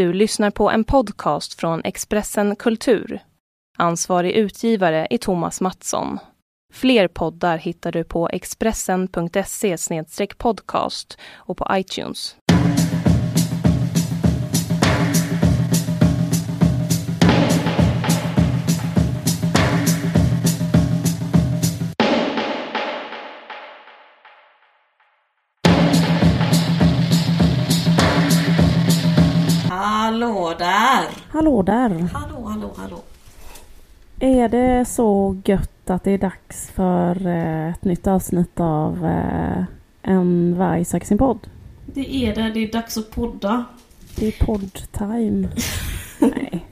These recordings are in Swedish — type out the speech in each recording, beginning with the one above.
Du lyssnar på en podcast från Expressen Kultur. Ansvarig utgivare är Thomas Mattsson. Fler poddar hittar du på expressen.se podcast och på iTunes. Hallå där! Hallå, hallå, hallå. Är det så gött att det är dags för eh, ett nytt avsnitt av eh, En varg söker sin podd? Det är det, det är dags att podda. Det är podd-time. Nej,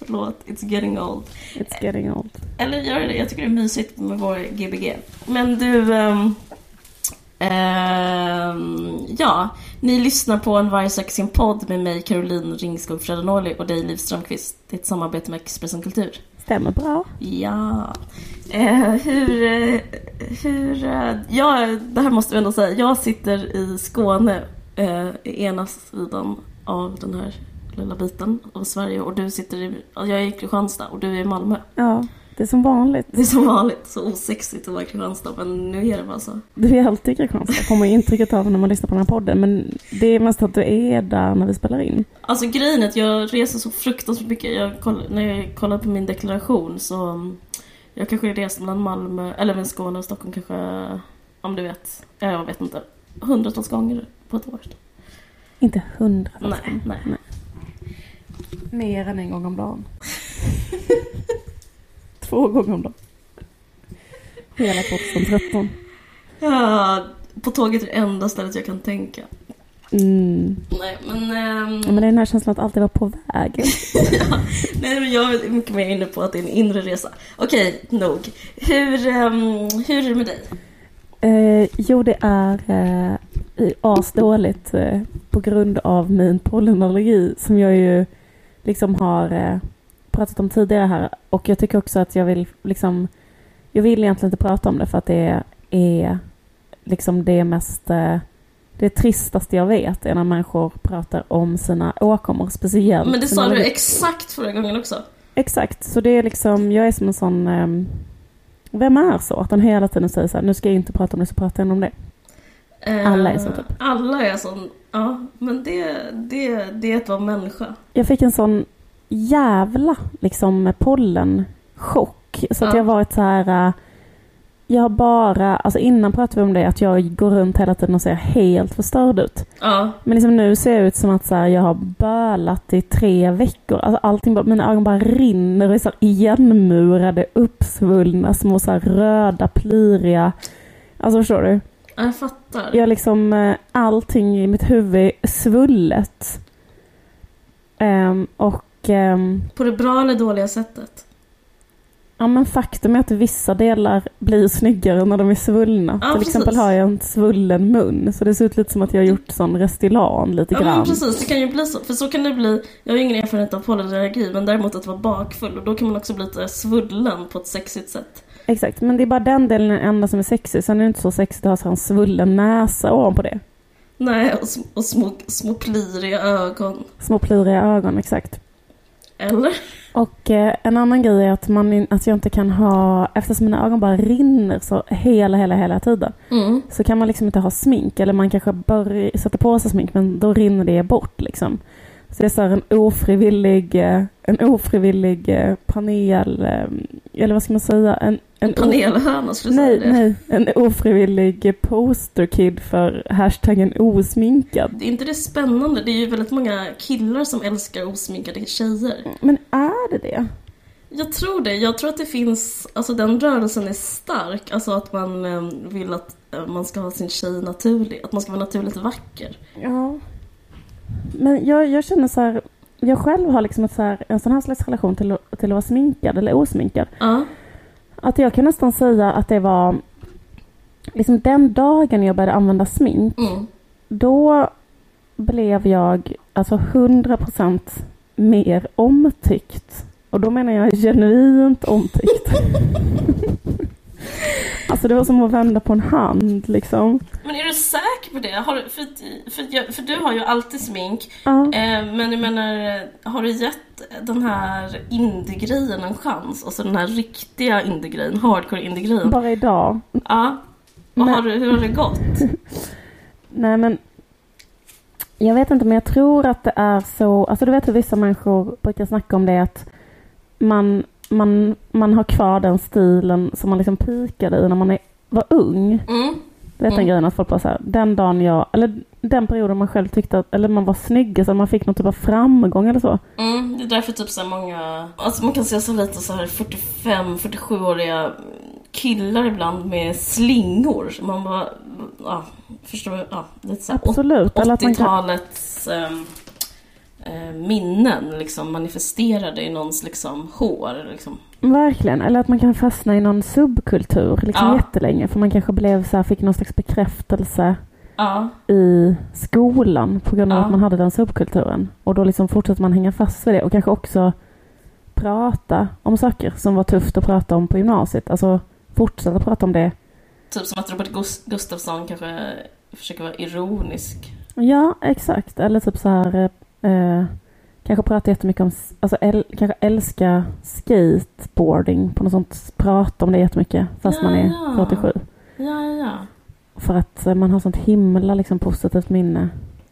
Förlåt, it's getting old. it's getting old. Eller gör det, jag tycker det är mysigt med vår Gbg. Men du... ehm, ehm, ja, ni lyssnar på En varg söker sin podd med mig Caroline Ringskog Fredanoli och dig Liv Strömqvist. Det är ett samarbete med Expressen Kultur. Stämmer bra. Ja. Eh, hur... eh, hur eh, ja, det här måste vi ändå säga. Jag sitter i Skåne, eh, i ena sidan av den här lilla biten av Sverige och du sitter i... ja, Jag är i Kristianstad och du är i Malmö. Ja, det är som vanligt. Det är som vanligt så osexigt att vara i Kristianstad men nu är det bara så. Du är alltid i Kristianstad, kommer intrycket av när man lyssnar på den här podden. Men det är mest att du är där när vi spelar in. Alltså grejen är att jag reser så fruktansvärt mycket. Jag koll, när jag kollar på min deklaration så... mm, Jag kanske reser mellan Malmö, eller mellan Skåne och Stockholm kanske... Om du vet. Ja, Jag vet inte. Hundratals gånger på ett år. Inte hundra. Nej, nej. Mer än en gång om dagen. Två gånger om dagen. Hela 2013. Ja, på tåget är det enda stället jag kan tänka. Mm. Nej, men... Ja, men det är den här känslan att alltid vara på väg. nej, men jag är mycket mer inne på att det är en inre resa. Okej, nog. Hur, ehm, hur är det med dig? Eh, jo, det är eh, asdåligt eh, på grund av min pollenallergi som jag ju liksom har eh, pratat om tidigare här. Och jag tycker också att jag vill liksom, jag vill egentligen inte prata om det för att det är liksom det mest, eh, det tristaste jag vet är när människor pratar om sina åkommor, speciellt. Men det sa du allergi- exakt förra gången också. Exakt, så det är liksom, jag är som en sån, ehm, vem är så? Att den hela tiden säger så här, nu ska jag inte prata om det, så pratar jag om det. Eh, Alla är så, typ. Alla är sån. Ja, men det, det, det är att vara människa. Jag fick en sån jävla liksom pollenchock. Så att Ja. jag har varit så här, äh, jag har bara, alltså innan pratade vi om det, att jag går runt hela tiden och ser helt förstörd ut. Ja, Men liksom nu ser jag ut som att så här, jag har bölat i tre veckor. Alltså allting bara, mina ögon bara rinner och är så igenmurade, uppsvullna, små så röda, pliriga. Alltså förstår du? jag fattar. Jag liksom, eh, allting i mitt huvud är svullet. Ehm, och ehm, På det bra eller dåliga sättet. ja, men faktum är att vissa delar blir snyggare när de är svullna. Ja, Till exempel precis. har jag en svullen mun, så det ser ut lite som att jag har gjort sån Restylane lite Ja men grann. precis, det kan ju bli så. För så kan det bli, jag har ingen erfarenhet av pollenallergi men däremot att vara bakfull och då kan man också bli lite svullen på ett sexigt sätt. Exakt, men det är bara den delen den enda som är sexig. Sen är det inte så sexigt att ha så en svullen näsa ovanpå det. Nej, och, sm- och små, små pliriga ögon. Små pliriga ögon, exakt. Eller? Och eh, en annan grej är att, man, att jag inte kan ha, eftersom mina ögon bara rinner så hela, hela, hela tiden. Mm. Så kan man liksom inte ha smink, eller man kanske börjar sätta på sig smink men då rinner det bort liksom. Så det är så en ofrivillig, eh, en ofrivillig eh, panel, eh, eller vad ska man säga? En, en En panelhöna skulle Nej, säga det. nej. En ofrivillig posterkid för hashtaggen osminkad. Det är inte det spännande? Det är ju väldigt många killar som älskar osminkade tjejer. Men är det det? Jag tror det. Jag tror att det finns, alltså den rörelsen är stark. Alltså att man vill att man ska ha sin tjej naturlig. Att man ska vara naturligt vacker. Ja. Men jag, jag känner så här, jag själv har liksom ett så här, en sån här slags relation till, att- till att vara sminkad eller osminkad. Ja. Att jag kan nästan säga att det var liksom den dagen jag började använda smink, Mm. då blev jag alltså 100% mer omtyckt. Och då menar jag genuint omtyckt. alltså det var som att vända på en hand liksom. Men är du säker på det. Du- för, för, för du har ju alltid smink. Ja. Eh, men jag menar, har du gett den här indie-grejen en chans? Alltså den här riktiga indie-grejen, hardcore indie-grejen. Bara idag. Ja. Vad Men- har du, hur har det gått? Nej men jag vet inte men jag tror att det är så, alltså du vet hur vissa människor brukar snacka om det att man, man, man har kvar den stilen som man liksom pikade i när man är, var ung. Mm. Du vet den Mm. grejen att folk bara såhär, den dagen jag, eller den perioden man själv tyckte att, eller man var snyggast, man fick någon typ av framgång eller så. Mm, det är därför typ så många, alltså man kan se så lite så här 45-47-åriga killar ibland med slingor. Så man bara, ja, förstår du? Ja, lite så här Absolut. Eller att man kan, 80-talets ehm, eh, minnen liksom manifesterade i någons liksom hår. Liksom. verkligen, eller att man kan fastna i någon subkultur liksom Ja. jättelänge. För man kanske blev så här, fick någon slags bekräftelse Ja, i skolan på grund av Ja. att man hade den subkulturen. Och då liksom fortsätter man hänga fast vid det och kanske också prata om saker som var tufft att prata om på gymnasiet. Alltså fortsätta prata om det. typ som att Robert Gus- Gustafsson kanske försöker vara ironisk. Ja, exakt. Eller typ så här eh, kanske prata jättemycket om, alltså äl, kanske älska skateboarding på något sånt. Prata om det jättemycket fast Ja, man är ja. 47. Ja, ja, ja. För att eh, man har sånt himla liksom, positivt minne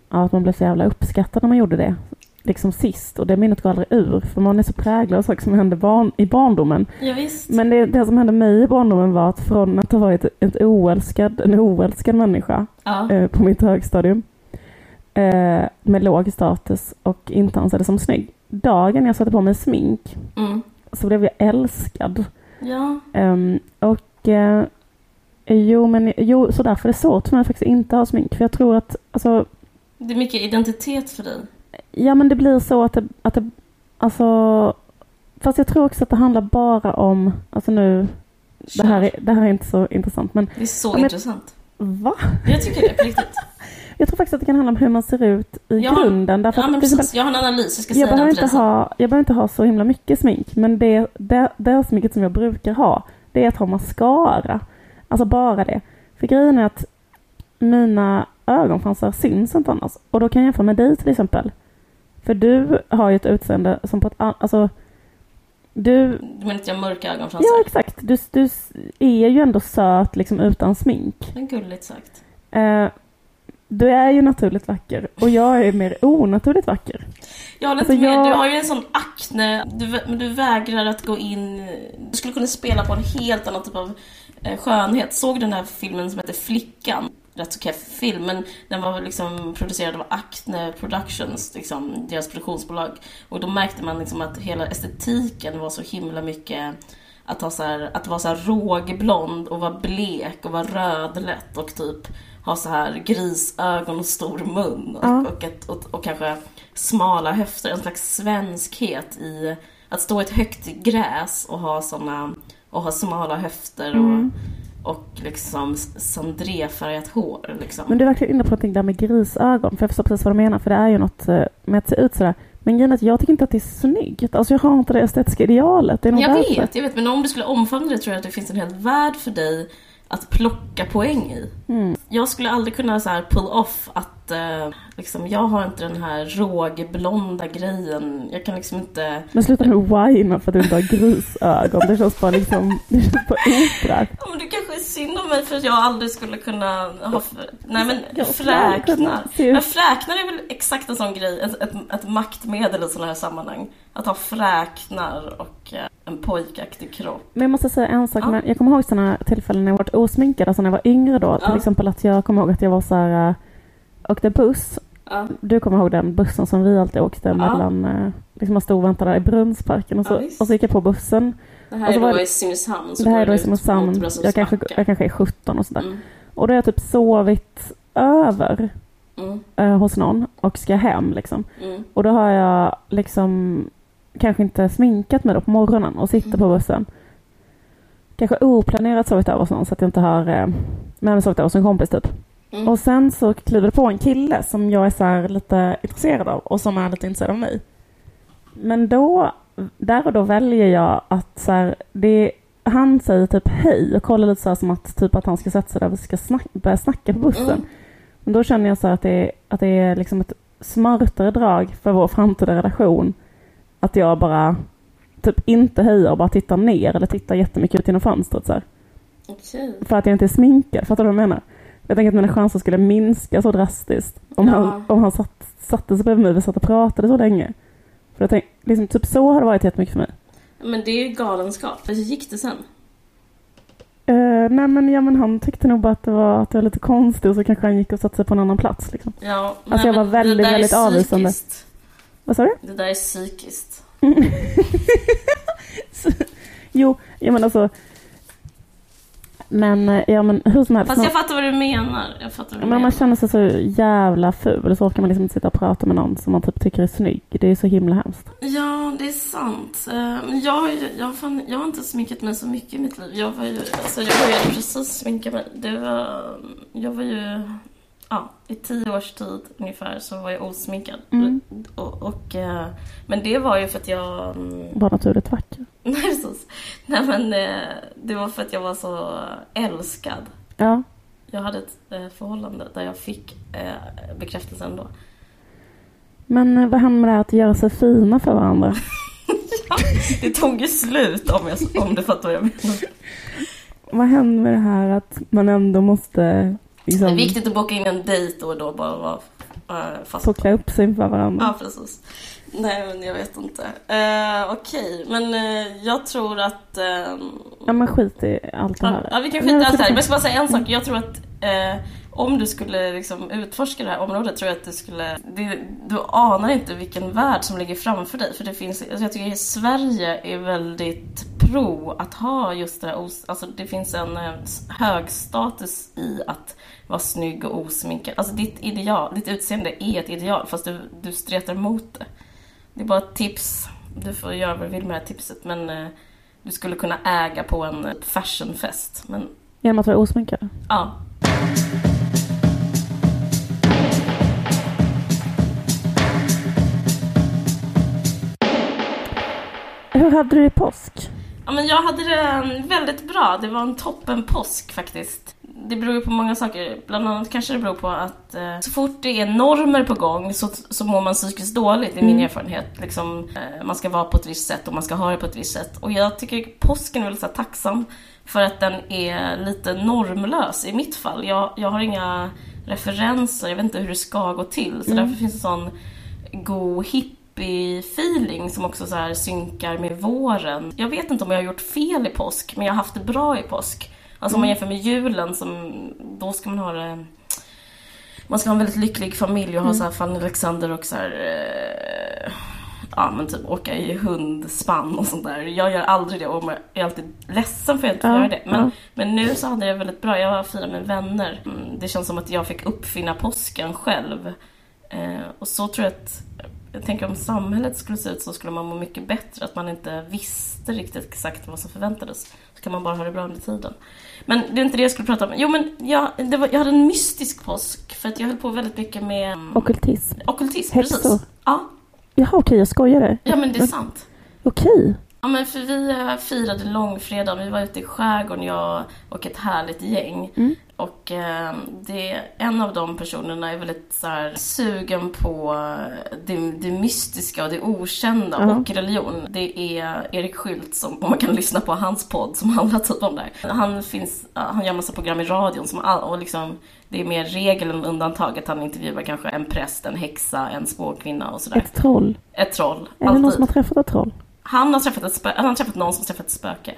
av att man blev så jävla uppskattad när man gjorde det. Liksom sist. Och det minnet går aldrig ur. För man är så präglad av saker som hände barn, i barndomen. ja visst. Men det, det som hände mig i barndomen var att från att ha varit ett oälskad, en oälskad människa Ja. eh, på mitt högstadium eh, med låg status och inte ansågs som snygg. Dagen jag satte på mig smink Mm. så blev jag älskad. Ja. Ehm, och eh, jo, men jo, så därför är det svårt för mig faktiskt att inte ha smink. För jag tror att, alltså, Det är mycket identitet för dig. ja men det blir så att det, att det, alltså, fast jag tror också att det handlar bara om, alltså nu, det här är, det här är inte så intressant, men Det är så men- intressant. va? Jag tycker det på riktigt. Jag tror faktiskt att det kan handla om hur man ser ut i Ja, grunden. Därför Ja att men till exempel- precis, jag har en analys, jag ska jag säga behöver, inte sen. ha, jag behöver inte ha så himla mycket smink, men det, det, det sminket som jag brukar ha, det är att ha mascara. Alltså bara det. För grejen är att mina ögonfransar syns inte annars. Och då kan jag jämföra med dig till exempel. För du har ju ett utseende som på ett annat... Alltså, du... Du menar att jag har mörka ögonfransar? Ja, exakt. Du, du är ju ändå söt liksom utan smink. Det är gulligt sagt. Eh, du är ju naturligt vacker och jag är mer onaturligt vacker. Jag håller Alltså, inte med, jag- du har ju en sån akne, du, men du vägrar att gå in... Du skulle kunna spela på en helt annan typ av eh, skönhet. Såg du den här filmen som heter Flickan? Rätt så keff film, men den var liksom producerad av Acne Productions, liksom, deras produktionsbolag. Och då märkte man liksom att hela estetiken var så himla mycket att, ha så här, att vara så här rågblond och vara blek och vara rödlätt och typ ha så här grisögon och stor mun och, Ja. och, ett, och, och kanske smala höfter, en slags svenskhet i att stå i ett högt gräs och ha såna och ha smala höfter och, Mm. och liksom sandréfärgat hår liksom. Men du är verkligen inne på någonting där med grisögon. För jag förstår precis vad du menar. För det är ju något eh, med att se ut sådär. Men grejen jag tycker inte att det är snyggt. Alltså jag har inte det estetiska idealet. Det är Jag därför. vet, jag vet, men om du skulle omfamna det tror jag att det finns en hel värld för dig att plocka poäng i. Mm. Jag skulle aldrig kunna så här pull off att eh, liksom, jag har inte den här rågblonda grejen. Jag kan liksom inte... Men sluta nu whina för att du inte har grisögon. Det känns bara liksom, det känns bara ofräscht. Ja, men det kanske är synd om mig för att jag aldrig skulle kunna ha... Nej men fräknar. Men fräknar är väl exakt en sån grej, ett, ett, ett maktmedel i sådana här sammanhang. Att ha fräknar och eh, en pojkaktig kropp. Men jag måste säga en sak. Ja. Men jag kommer ihåg sådana tillfällen när jag varit osminkad. Alltså när jag var yngre då. Till Ja. exempel att jag kommer ihåg att jag var så här. äh, åkte buss. Ja. Du kommer ihåg den bussen som vi alltid åkte mellan. äh, Liksom man stod och väntade där i Brunnsparken. Och så, och så gick jag på bussen. Det här Och så är då i Simrishamn. så Det här är då i Simrishamn. Jag kanske, jag kanske är 17 och sådär. Mm. Och då har jag typ sovit över Mm. eh, hos någon och ska hem liksom. Mm. Och då har jag liksom kanske inte sminkat mig då på morgonen och sitter på bussen. Kanske oplanerat sovit över hos någon så att jag inte har eh, men sovit över hos en kompis typ. Mm. Och sen så kliver det på en kille som jag är så lite intresserad av och som är lite intresserad av mig. Men då, där och då väljer jag att så här, det, han säger typ hej och kollar lite så här som att typ att han ska sätta sig där och ska snack, börja snacka på bussen. Mm. Men då känner jag så att det är, att det är liksom ett smartare drag för vår framtida relation. Att jag bara typ inte höjer och bara tittar ner eller tittar jättemycket ut genom fönstret så här. Okej. För att jag inte är sminkad. Fattar du vad jag menar? Jag tänker att mina chanser skulle minska så drastiskt om Ja. han, om han satt, satte sig bredvid mig och vi satt och pratade så länge. För jag tänk, liksom, typ så har det varit jättemycket för mig. Men det är ju galenskap. Hur gick det sen? Uh, nej men, ja, men han tyckte nog bara att det, var, att det var lite konstigt och så kanske han gick och satte sig på en annan plats. Liksom. Ja, Alltså, jag var väldigt, väldigt avvisande. psykiskt. Vad sa du? Det där är psykiskt. Jo, ja men alltså. Men, eh, ja men hur som helst. Fast jag fattar vad du menar. Jag fattar vad du Men menar. man känner sig så jävla ful så orkar man liksom inte sitta och prata med någon som man typ tycker är snygg. Det är så himla hemskt. Ja, det är sant. Eh, Men jag, har ju- jag, fan, jag har inte sminkat mig så mycket i mitt liv. Jag, var ju, alltså, jag började precis sminka mig. Det var, jag var ju... Ja, i tio års tid ungefär så var jag osminkad. Mm. Och, och, eh, men det var ju för att jag... mm, Bara naturligt vacker. Nej, precis. Nej, men eh, det var för att jag var så älskad. Ja. Jag hade ett eh, förhållande där jag fick bekräftelsen då. Men vad händer med det här att göra sig fina för varandra? Det tog ju slut om, jag, om du fattar vad jag menar. Vad händer med det här att man ändå måste Det liksom är viktigt att boka in en dejt och då bara vara uh, fast. klä upp sig för varandra? Ja, precis. Nej, men jag vet inte. Uh, Okej, men eh, jag tror att... ehm, Ja men skit i allt det här. ja, vi kan skita i allt det här. Men jag ska bara säga en sak. Jag tror att om du skulle liksom utforska det här området tror jag att du skulle... Det, du anar inte vilken värld som ligger framför dig. För det finns... alltså Jag tycker att Sverige är väldigt pro att ha just det här os, Alltså det finns en eh, hög status i att vara snygg och osminkad. Alltså ditt ideal, ditt utseende är ett ideal fast du, du stretar emot det. Det är bara ett tips. Du får göra vad du vill med det här tipset men eh, du skulle kunna äga på en fashionfest. Men Genom att vara osminkad? ja, Hur hade du i påsk? Ja, men jag hade det mm, väldigt bra. Det var en toppen påsk faktiskt. Det beror ju på många saker. Bland annat kanske det beror på att eh, så fort det är normer på gång så, så mår man psykiskt dåligt, min Mm. erfarenhet. Liksom, eh, man ska vara på ett visst sätt och man ska ha det på ett visst sätt. Och jag tycker påsken är väldigt så här, tacksam för att den är lite normlös i mitt fall. Jag, jag har inga referenser, jag vet inte hur det ska gå till. Så Mm. därför finns det sån god hippie-feeling som också så här synkar med våren. Jag vet inte om jag har gjort fel i påsk, men jag har haft det bra i påsk. Alltså om man jämför med julen, som, då ska man ha det... Man ska ha en väldigt lycklig familj och ha så här Fanny Alexander och så här... Eh, ja men typ åka i hundspann och sånt där. Jag gör aldrig det och jag är alltid ledsen för att jag inte Ja, göra det. Men, ja. men nu så hade jag väldigt bra. Jag firade med vänner. Mm, Det känns som att jag fick uppfinna påsken själv. Eh, och så tror jag att, jag tänker om samhället skulle se ut så skulle man må mycket bättre. Att man inte visste riktigt exakt vad som förväntades. Så kan man bara ha det bra under tiden. Men det är inte det jag skulle prata om. Jo men jag, var, jag hade en mystisk påsk. För att jag höll på väldigt mycket med mm, ockultism. Häxor? Precis. Ja, Jaha okej, jag skojade. ja men det är sant. Okej. Ja men för vi eh, firade långfredag, vi var ute i skärgården jag och ett härligt gäng. Mm. Och eh, det, en av de personerna är väldigt så här, sugen på eh, det, det mystiska och det okända Ja. och religion. Det är Erik Skylt som, om man kan lyssna på hans podd som handlar typ om det. Han, finns, han gör massa program i radion som all, och liksom det är mer regel än undantag att han intervjuar kanske en präst, en häxa, en spåkvinna och sådär. Ett troll. Ett troll. Är det någon som har träffat ett troll? Han har träffat ett spö- han har träffat någon som har träffat ett spöke.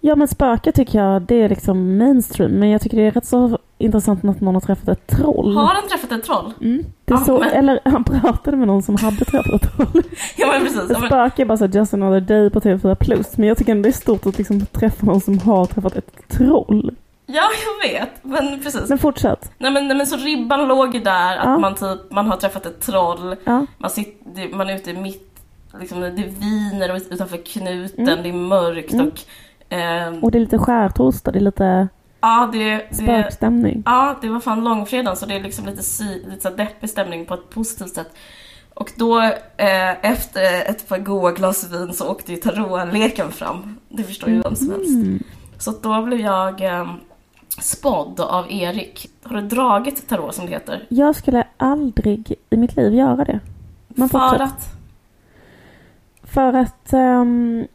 Ja men spöke tycker jag det är liksom mainstream. Men jag tycker det är rätt så intressant att någon har träffat ett troll. Har han träffat ett troll? Mm. Det är Ja, så, men- Eller han pratade med någon som hade träffat ett troll. Ja men precis. Ja, Ett men, spöke är bara så här, just another day på TV4 plus. Men jag tycker ändå det är stort att liksom träffa någon som har träffat ett troll. ja jag vet. Men precis. Men fortsätt. Nej, men, nej men så ribban låg ju där att Ja. man typ, man har träffat ett troll. Ja. Man, sitter, man är ute mitt, liksom, det viner utanför knuten, Mm. det är mörkt Mm. och... ehm, Och det är lite skärtorsdag, det är lite ja, det, spökstämning. ja, det var fan långfredagen så det är liksom lite, sy, lite så deppig stämning på ett positivt sätt. Och då eh, efter ett par goa glas vin så åkte ju tarotleken fram. Det förstår ju vem som helst. Mm. Så då blev jag... Eh, spådd av Erik. Har du dragit tarot som det heter? Jag skulle aldrig i mitt liv göra det. Men För att? För att ehm,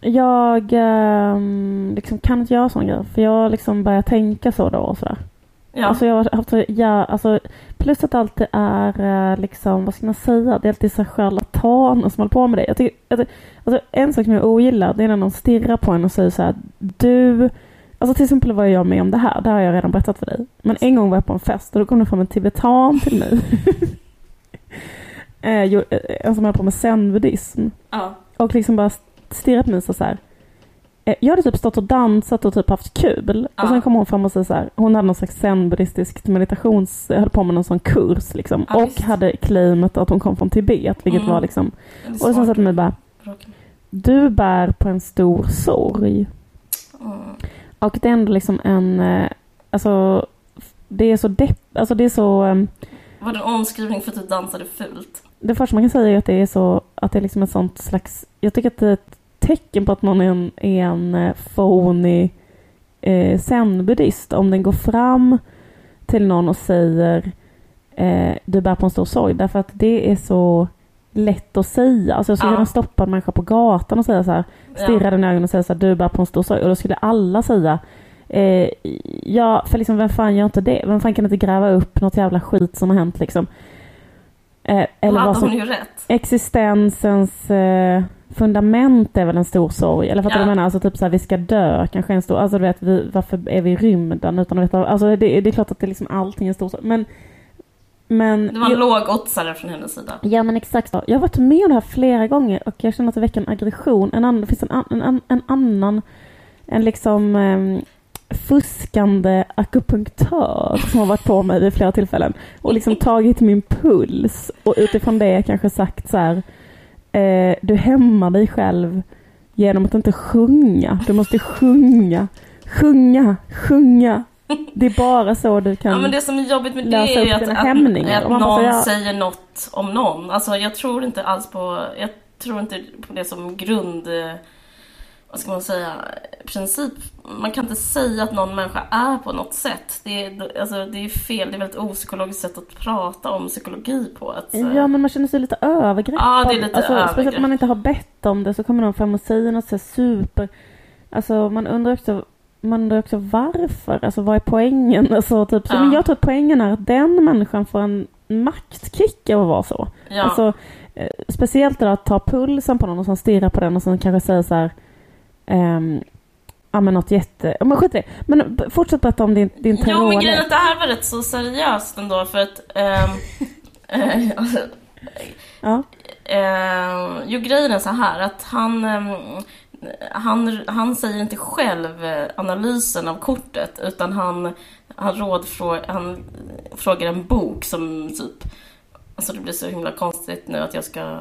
jag ehm, liksom kan inte göra sån grej. För jag liksom börjar tänka så då och sådär. Ja. Alltså jag har haft så, ja, alltså, plus att allt det är eh, liksom, vad ska man säga, det är alltid så här charlataner som håller på med det. Jag tycker, jag, tycker- alltså, en sak som jag ogillar det är när någon stirrar på en och säger så här, du, alltså till exempel var jag med om det här, det har jag redan berättat för dig. Men en gång var jag på en fest och då kom det fram en tibetan till mig. eh, eh, en som höll på med zen-buddhism. ja. Och liksom bara stirrat på mig så här. Eh, Jag hade typ stått och dansat och typ haft kul. Ja. Och sen kom hon fram och sa så här. Hon hade någon slags zen-buddhistisk meditations... Höll på med någon sån kurs liksom. Ja, och visst. hade claimat att hon kom från Tibet. Vilket Mm. var liksom... Och sen svårt. sa till mig bara. Du bär på en stor sorg. Mm. Och det är ändå liksom en... eh, Alltså... Det är så depp... Alltså det är så... eh, Var det en omskrivning för att du dansade fult? Det första man kan säga är att det är så att det är liksom ett sånt slags... Jag tycker att det är ett tecken på att någon är en, är en eh, phony eh, zen-buddhist. Om den går fram till någon och säger eh, du bär på en stor sorg. Därför att det är så lätt att säga. Alltså jag skulle Ja. kunna stoppa en människa på gatan och säga så här, stirra den i ögonen och säga så här, du bär på en stor sorg. Och då skulle alla säga eh, ja, för liksom vem fan gör inte det? Vem fan kan inte gräva upp något jävla skit som har hänt liksom? Eh, Eller hade vad som, hon ju rätt. existensens eh, fundament är väl en stor sorg. Eller fattar du Ja. vad jag menar? Alltså typ så här, vi ska dö, kanske en stor, alltså du vet, vi, varför är vi i rymden utan att veta, alltså det, det är klart att det är liksom allting är en stor sorg. Men, men Det var en lågoddsare från hennes sida. Ja men exakt. Jag har varit med om det här flera gånger och jag känner att det väcker en aggression. En annan, det finns en, an, en, en annan, en liksom ehm, fuskande akupunktör som har varit på mig vid flera tillfällen och liksom tagit min puls och utifrån det kanske sagt så här eh, du hämmar dig själv genom att inte sjunga. Du måste sjunga, sjunga, sjunga. Det är bara så du kan Ja men det som är jobbigt med det är ju att, att, att någon säger, säger något om någon. Alltså jag tror inte alls på, jag tror inte på det som grund, vad ska man säga, princip. Man kan inte säga att någon människa är på något sätt. Det är, alltså, det är fel, det är väldigt opsykologiskt sätt att prata om psykologi på. Att, Ja men man känner sig lite övergreppad. Ja, det är lite alltså, övergrepp. Speciellt om man inte har bett om det så kommer någon fram och säger något så super... Alltså man undrar också, man undrar också varför. Alltså vad är poängen? Alltså, typ, så, Ja. men jag tror att poängen är att den människan får en maktkick av att vara så. ja. Alltså, eh, speciellt det där att ta pulsen på någon och sen stirra på den och sen kanske säga så här... ehm, Ja men något jätte... ja, Men skit i det. Men fortsätt berätta om din, din Jo, men tarot. grejen är att det här var rätt så seriöst ändå för att... alltså, Ja. Eh, jo, grejen är så här att han, ehm, han, han säger inte själv eh, analysen av kortet utan han, han, rådfrå, han frågar en bok som typ... Alltså det blir så himla konstigt nu att jag ska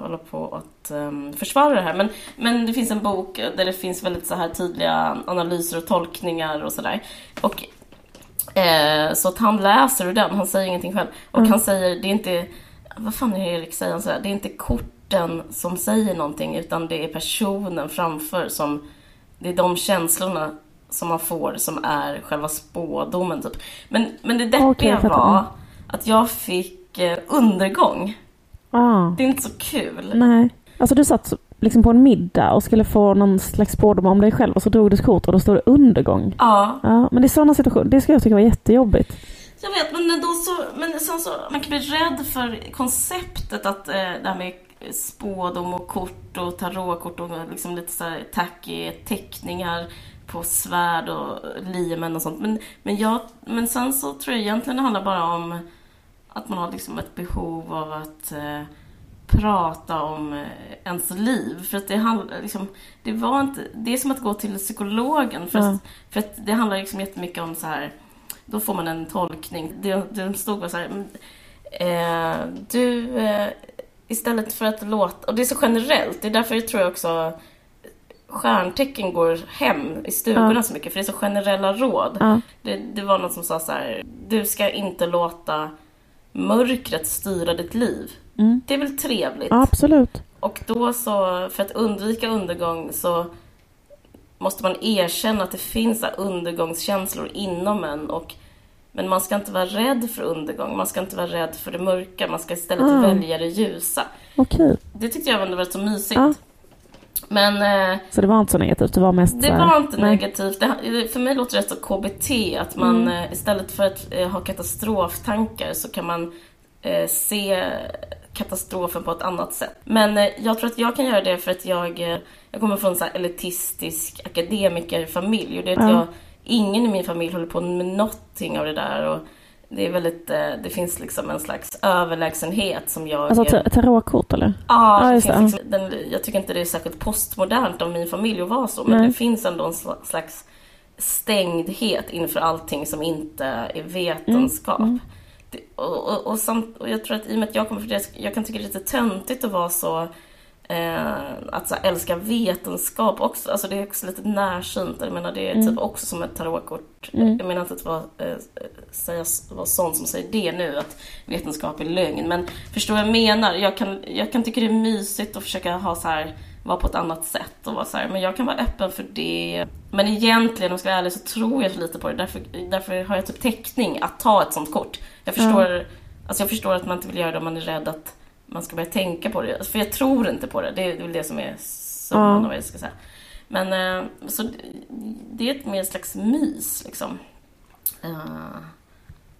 hålla på att ehm, försvara det här. Men, men det finns en bok där det finns väldigt så här tydliga analyser och tolkningar och sådär. Och Eh, så att han läser ur den, han säger ingenting själv. Och Mm. han säger, det är inte, vad fan är det Erik säger han sådär, det är inte korten som säger någonting utan det är personen framför som, det är de känslorna som man får som är själva spådomen typ. Men, men det deppiga fattar. var att jag fick eh, undergång. Ah. Det är inte så kul. Nej. Alltså du satt liksom på en middag och skulle få någon slags spårdom om dig själv och så drog du ett kort och då står det undergång. Ja, Ja, men det är sådana situationer, det skulle jag tycka var jättejobbigt. Jag vet, men då så, men sen så, man kan bli rädd för konceptet att eh, det här med spådom och kort och tarotkort och liksom lite så här tacky teckningar på svärd och limen och sånt. Men, men, jag, men sen så tror jag egentligen det handlar bara om att man har liksom ett behov av att eh, prata om eh, ens liv. För att det handlar liksom, det var inte, det är som att gå till psykologen. För, Ja. att, för att det handlar liksom jättemycket om så här då får man en tolkning. Det, det stod bara så här. mm, Eh, du, eh, istället för att låta... Och det är så generellt. Det är därför jag tror jag också stjärntecken går hem i stugorna Ja. så mycket. För det är så generella råd. Ja. Det, det var någon som sa så här. Du ska inte låta mörkret styra ditt liv. Mm. Det är väl trevligt? Absolut. Och då så, för att undvika undergång så måste man erkänna att det finns undergångskänslor inom en och men man ska inte vara rädd för undergång, man ska inte vara rädd för det mörka, man ska istället Ah. välja det ljusa. Okej. Det tyckte jag var så mysigt. Ja. Men eh, Så det var inte så negativt, det var mest det var inte nej. negativt. Det, för mig låter det rätt så KBT, att man Mm. eh, istället för att eh, ha katastroftankar så kan man eh, se katastrofen på ett annat sätt. Men jag tror att jag kan göra det för att jag, jag kommer från en så här elitistisk akademikerfamilj och det är att Ja. jag, ingen i min familj håller på med någonting av det där. Och det är väldigt, eh, det finns liksom en slags överlägsenhet som jag... Alltså ta- tarotkort eller? Ja, Ja, det finns det. liksom, den, jag tycker inte det är särskilt postmodernt av min familj att vara så, men Nej. det finns ändå en sla- slags stängdhet inför allting som inte är vetenskap. Mm, Det, och, och, och, samt, och jag tror att i och med att jag kommer från det, jag kan tycka det är lite töntigt att vara så att så älska vetenskap också, alltså det är också lite närsynt. Jag menar det är Mm. typ också som ett tarotkort. Mm. Jag menar inte att vara, eh, säga, vara sån som säger det nu, att vetenskap är lögn. Men förstår vad jag menar? Jag kan, jag kan tycka det är mysigt att försöka ha så här, vara på ett annat sätt och vara så här, men jag kan vara öppen för det. Men egentligen, om jag ska vara ärlig, så tror jag så lite på det. Därför, därför har jag typ täckning att ta ett sånt kort. Jag förstår, alltså jag förstår att man inte vill göra det om man är rädd att man ska börja tänka på det. För jag tror inte på det. Det är väl det som är summan Ja. jag ska säga. Men eh, så det är ett mer slags mys liksom. Eh,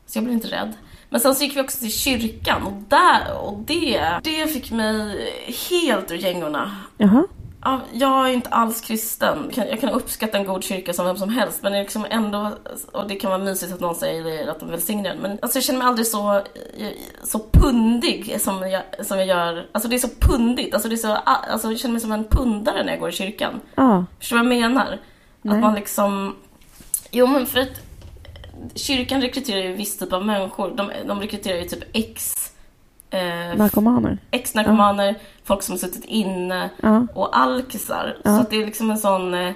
Så jag blev inte rädd. Men sen så gick vi också till kyrkan och där, och det, det fick mig helt ur gängorna. Ja, jag är inte alls kristen. Jag kan uppskatta en god kyrka som vem som helst. Men det är liksom ändå, och det kan vara mysigt att någon säger att de välsignar den. Men alltså jag känner mig aldrig så, så pundig som jag, som jag gör. Alltså det är så pundigt. Alltså, det är så, alltså jag känner mig som en pundare när jag går i kyrkan. Ja. Förstår du vad jag menar? Nej. Att man liksom... Jo men för att kyrkan rekryterar ju en viss typ av människor. De, de rekryterar ju typ ex... Eh, Narkomaner. ex-narkomaner, folk som har suttit inne Ja. och alkisar. Ja. Så det är liksom en sån... eh,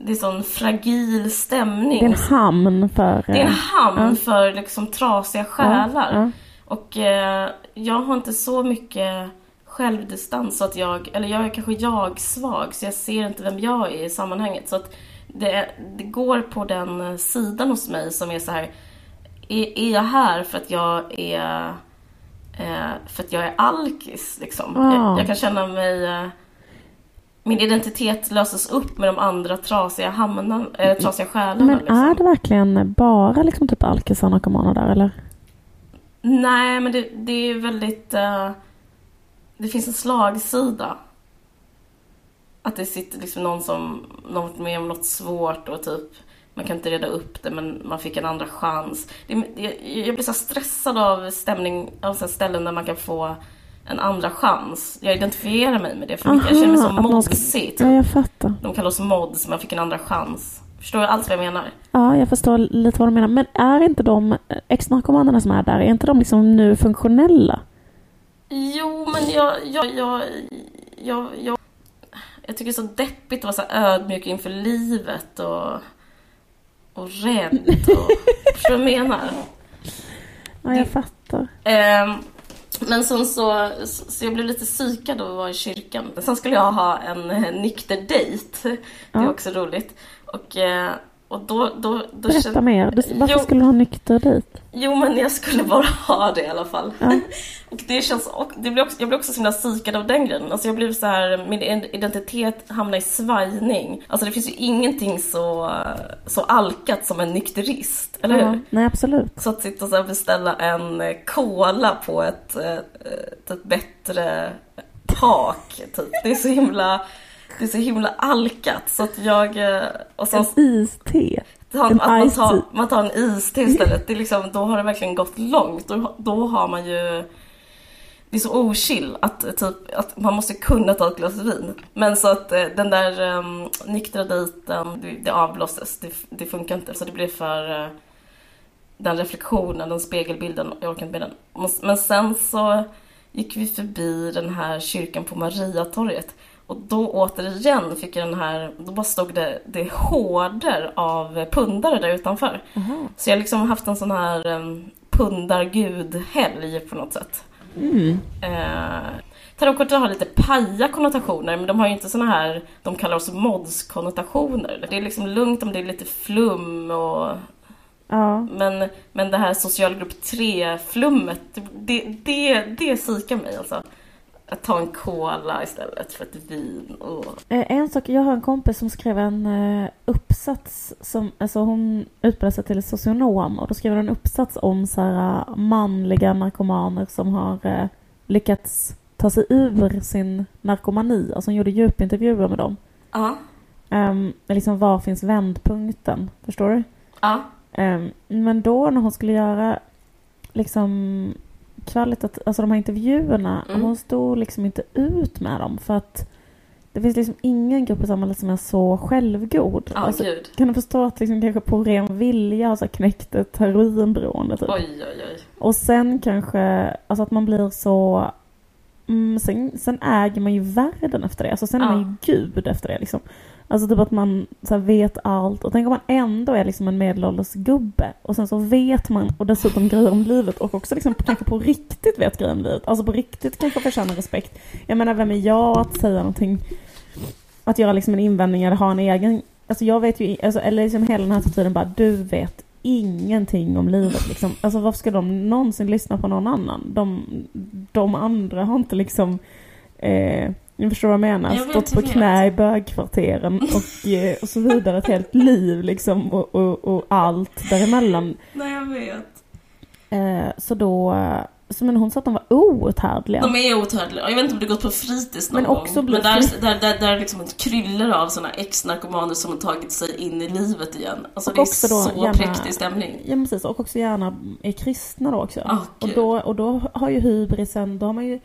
Det är sån fragil stämning. Det är en hamn för... Det är en eh, hamn ja. för liksom trasiga själar. Ja. Och eh, jag har inte så mycket självdistans så att jag, eller jag är kanske jag-svag så jag ser inte vem jag är i sammanhanget. Så att det, det går på den sidan hos mig som är så här, är, är jag här för att jag är för att jag är alkis liksom? Ja. Jag, kan känna mig eh, min identitet löses upp med de andra trasiga hamnarna, äh, trasiga själarna. Men liksom. är det verkligen bara liksom typ alkisar och narkomaner där eller? Nej, men det, det är väldigt... eh, det finns en slagsida. Att det sitter liksom någon som någon varit med om något svårt och typ man kan inte reda upp det men man fick en andra chans. Det, jag, jag blir så stressad av stämning, av så här ställen där man kan få en andra chans. Jag identifierar mig med det för mycket. Jag känner mig Aha, som ska- modsig. Typ. Ja, jag fattar. De kallar oss mods, man fick en andra chans. Förstår du allt vad jag menar? Ja, jag förstår lite vad du menar. Men är inte de eh, ex-narkomanerna som är där, är inte de liksom nu funktionella? Jo, men jag, jag, jag, jag, jag, jag tycker det är så deppigt att vara så ödmjuk inför livet och, och rädd. Och, förstår du vad jag menar? Ja, jag fattar. Ehm, men sen så, så, jag blev lite psykad att vara i kyrkan. Sen skulle jag ha en eh, nykter dejt. Det är Ja. också roligt. Och, eh, och då, då, då Berätta kände- mer. Du, varför Jo. skulle du ha nykter dit? Jo, men jag skulle bara ha det i alla fall. Ja. och det känns, och det blir också, jag blir också så himla psykad av den grejen. Alltså jag blev så här, min identitet hamnar i svajning. Alltså det finns ju ingenting så, så alkat som en nykterist, eller Ja, hur? nej, absolut. Så att sitta och så beställa en eh, cola på ett, eh, ett, ett bättre tak, typ. Det är så himla, det är så himla alkat. Så att jag... eh, Och sen, En iste. ta, En att man, tar, man tar en iste istället. Det är liksom, då har det verkligen gått långt. Då, då har man ju... Det är så ochill att, eh, typ, att man måste kunna ta ett glas vin. Men så att eh, den där um, nyktra dejten, det, det avblåstes. Det, det funkar inte. Så det blev för... eh, den reflektionen, den spegelbilden, jag orkar inte med den. Men sen så gick vi förbi den här kyrkan på Mariatorget. Och då återigen fick jag den här, då bara stod det, det horder av pundare där utanför. Så jag har liksom haft en sån här um, pundargudhelg på något sätt. Mm. Eh, Tarotkorten har lite paja konnotationer men de har ju inte såna här, de kallar oss mods-konnotationer. Det är liksom lugnt om det är lite flum och Ja. men, men det här socialgrupp 3-flummet, det, det, det psykar mig alltså. Att ta en cola istället för ett vin. Eh, En sak, jag har en kompis som skrev en eh, uppsats som, alltså hon utbildade sig till socionom och då skrev hon en uppsats om så här, eh, manliga narkomaner som har lyckats ta sig ur sin narkomani. Alltså hon gjorde djupintervjuer med dem. Ja. Um, liksom var finns vändpunkten? Förstår du? Ja. Ehm, men då när hon skulle göra liksom kvalitet, alltså de här intervjuerna, Mm. hon stod liksom inte ut med dem för att det finns liksom ingen grupp i samhället som är så självgod. Ja, alltså, kan du förstå att liksom kanske på ren vilja har så knäckt ett heroinberoende typ. Oj, oj, oj. Och sen kanske, alltså att man blir så Mm, sen, sen äger man ju världen efter det. Alltså sen är Ja. man ju gud efter det liksom. Alltså typ att man så här, vet allt. Och tänk om man ändå är liksom en medelålders gubbe. Och sen så vet man och dessutom grejer om livet. Och också liksom kanske på riktigt vet grejer om livet. Alltså på riktigt kanske förtjänar respekt. Jag menar vem är jag att säga någonting. Att göra liksom en invändning eller ha en egen. Alltså jag vet ju, alltså, eller liksom hela den här tiden bara du vet ingenting om livet liksom. Alltså varför ska de någonsin lyssna på någon annan? De, de andra har inte liksom eh, ni förstår vad jag menar? Jag Stått på knä i bögkvarteren och, eh, och så vidare ett helt liv liksom och, och, och allt däremellan. Nej, jag vet. Eh, så då, så men hon sa att de var outhärdliga. De är outhärdliga. Jag vet inte om du gått på fritids någon Men också gång. Men där, där, där, där liksom kryllar av såna ex-narkomaner som har tagit sig in i livet igen. Alltså Och det är då så gärna- präktig stämning. Ja precis, och också gärna är kristna då också. Ah, och, då, och då har ju hybrisen, då har man ju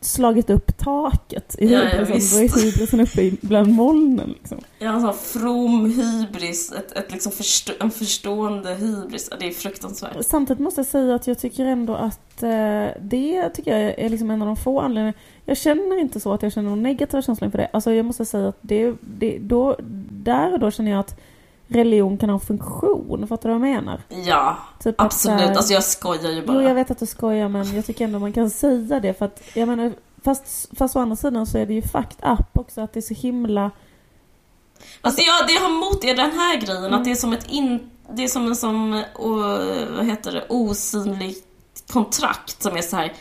slagit upp taket i Ja, ja, hybrisen. visst. då är hybrisen uppe bland molnen liksom. Ja, en sån from hybris, ett, ett liksom förstå, en förstående hybris. Det är fruktansvärt. Samtidigt måste jag säga att jag tycker ändå att eh, det tycker jag är liksom en av de få anledningarna. Jag känner inte så att jag känner någon negativa känslor inför det. Alltså jag måste säga att det, det då, där och då känner jag att religion kan ha en funktion. Fattar du vad jag menar? Ja, Typ absolut. här- Alltså jag skojar ju bara. Jo, jag vet att du skojar men jag tycker ändå man kan säga det för att jag menar fast, fast å andra sidan så är det ju fucked up också att det är så himla det jag, det jag har emot är den här grejen, Mm. att det är som ett in, det är som en som, uh, vad heter det, osynligt kontrakt som är så här.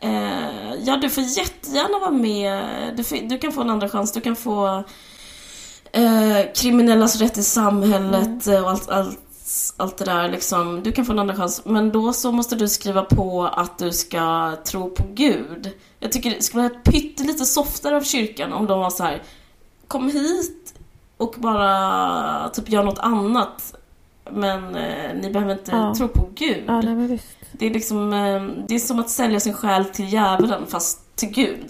Eh, ja, du får jättegärna vara med. Du, får, du kan få en andra chans. Du kan få eh, kriminellas rätt i samhället Mm. och allt, allt, allt det där liksom. Du kan få en andra chans. Men då så måste du skriva på att du ska tro på Gud. Jag tycker det skulle vara pyttelite softare av kyrkan om de var så här. Kom hit och bara typ gör något annat. Men eh, ni behöver inte Ja. tro på Gud. Ja, nej. Det är liksom, eh, det är som att sälja sin själ till djävulen fast till Gud.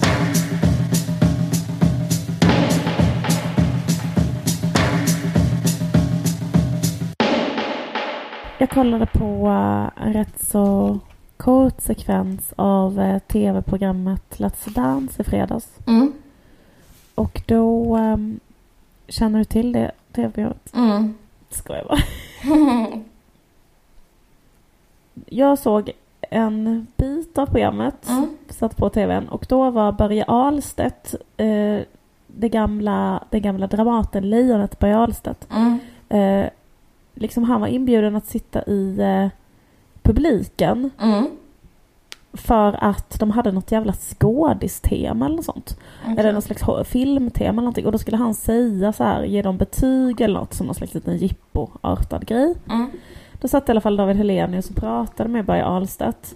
Jag kollade på eh, en rätt så kort sekvens av eh, tv-programmet Let's Dance i fredags. Mm. Och då um, känner du till det tv-programmet? Mm. Skojar bara. Jag såg en bit av programmet, Mm. satt på tvn och då var Börje Ahlstedt, eh, det gamla, det gamla Dramaten, lejonet Börje Ahlstedt. Mm. Eh, liksom han var inbjuden att sitta i eh, publiken Mm. för att de hade något jävla skådistema eller något sånt. Eller något slags filmtema eller någonting. Och då skulle han säga så här, ge dem betyg eller något som någon slags liten jippo-artad grej. Mm. Då satt i alla fall David Helenius och pratade med Börje Ahlstedt.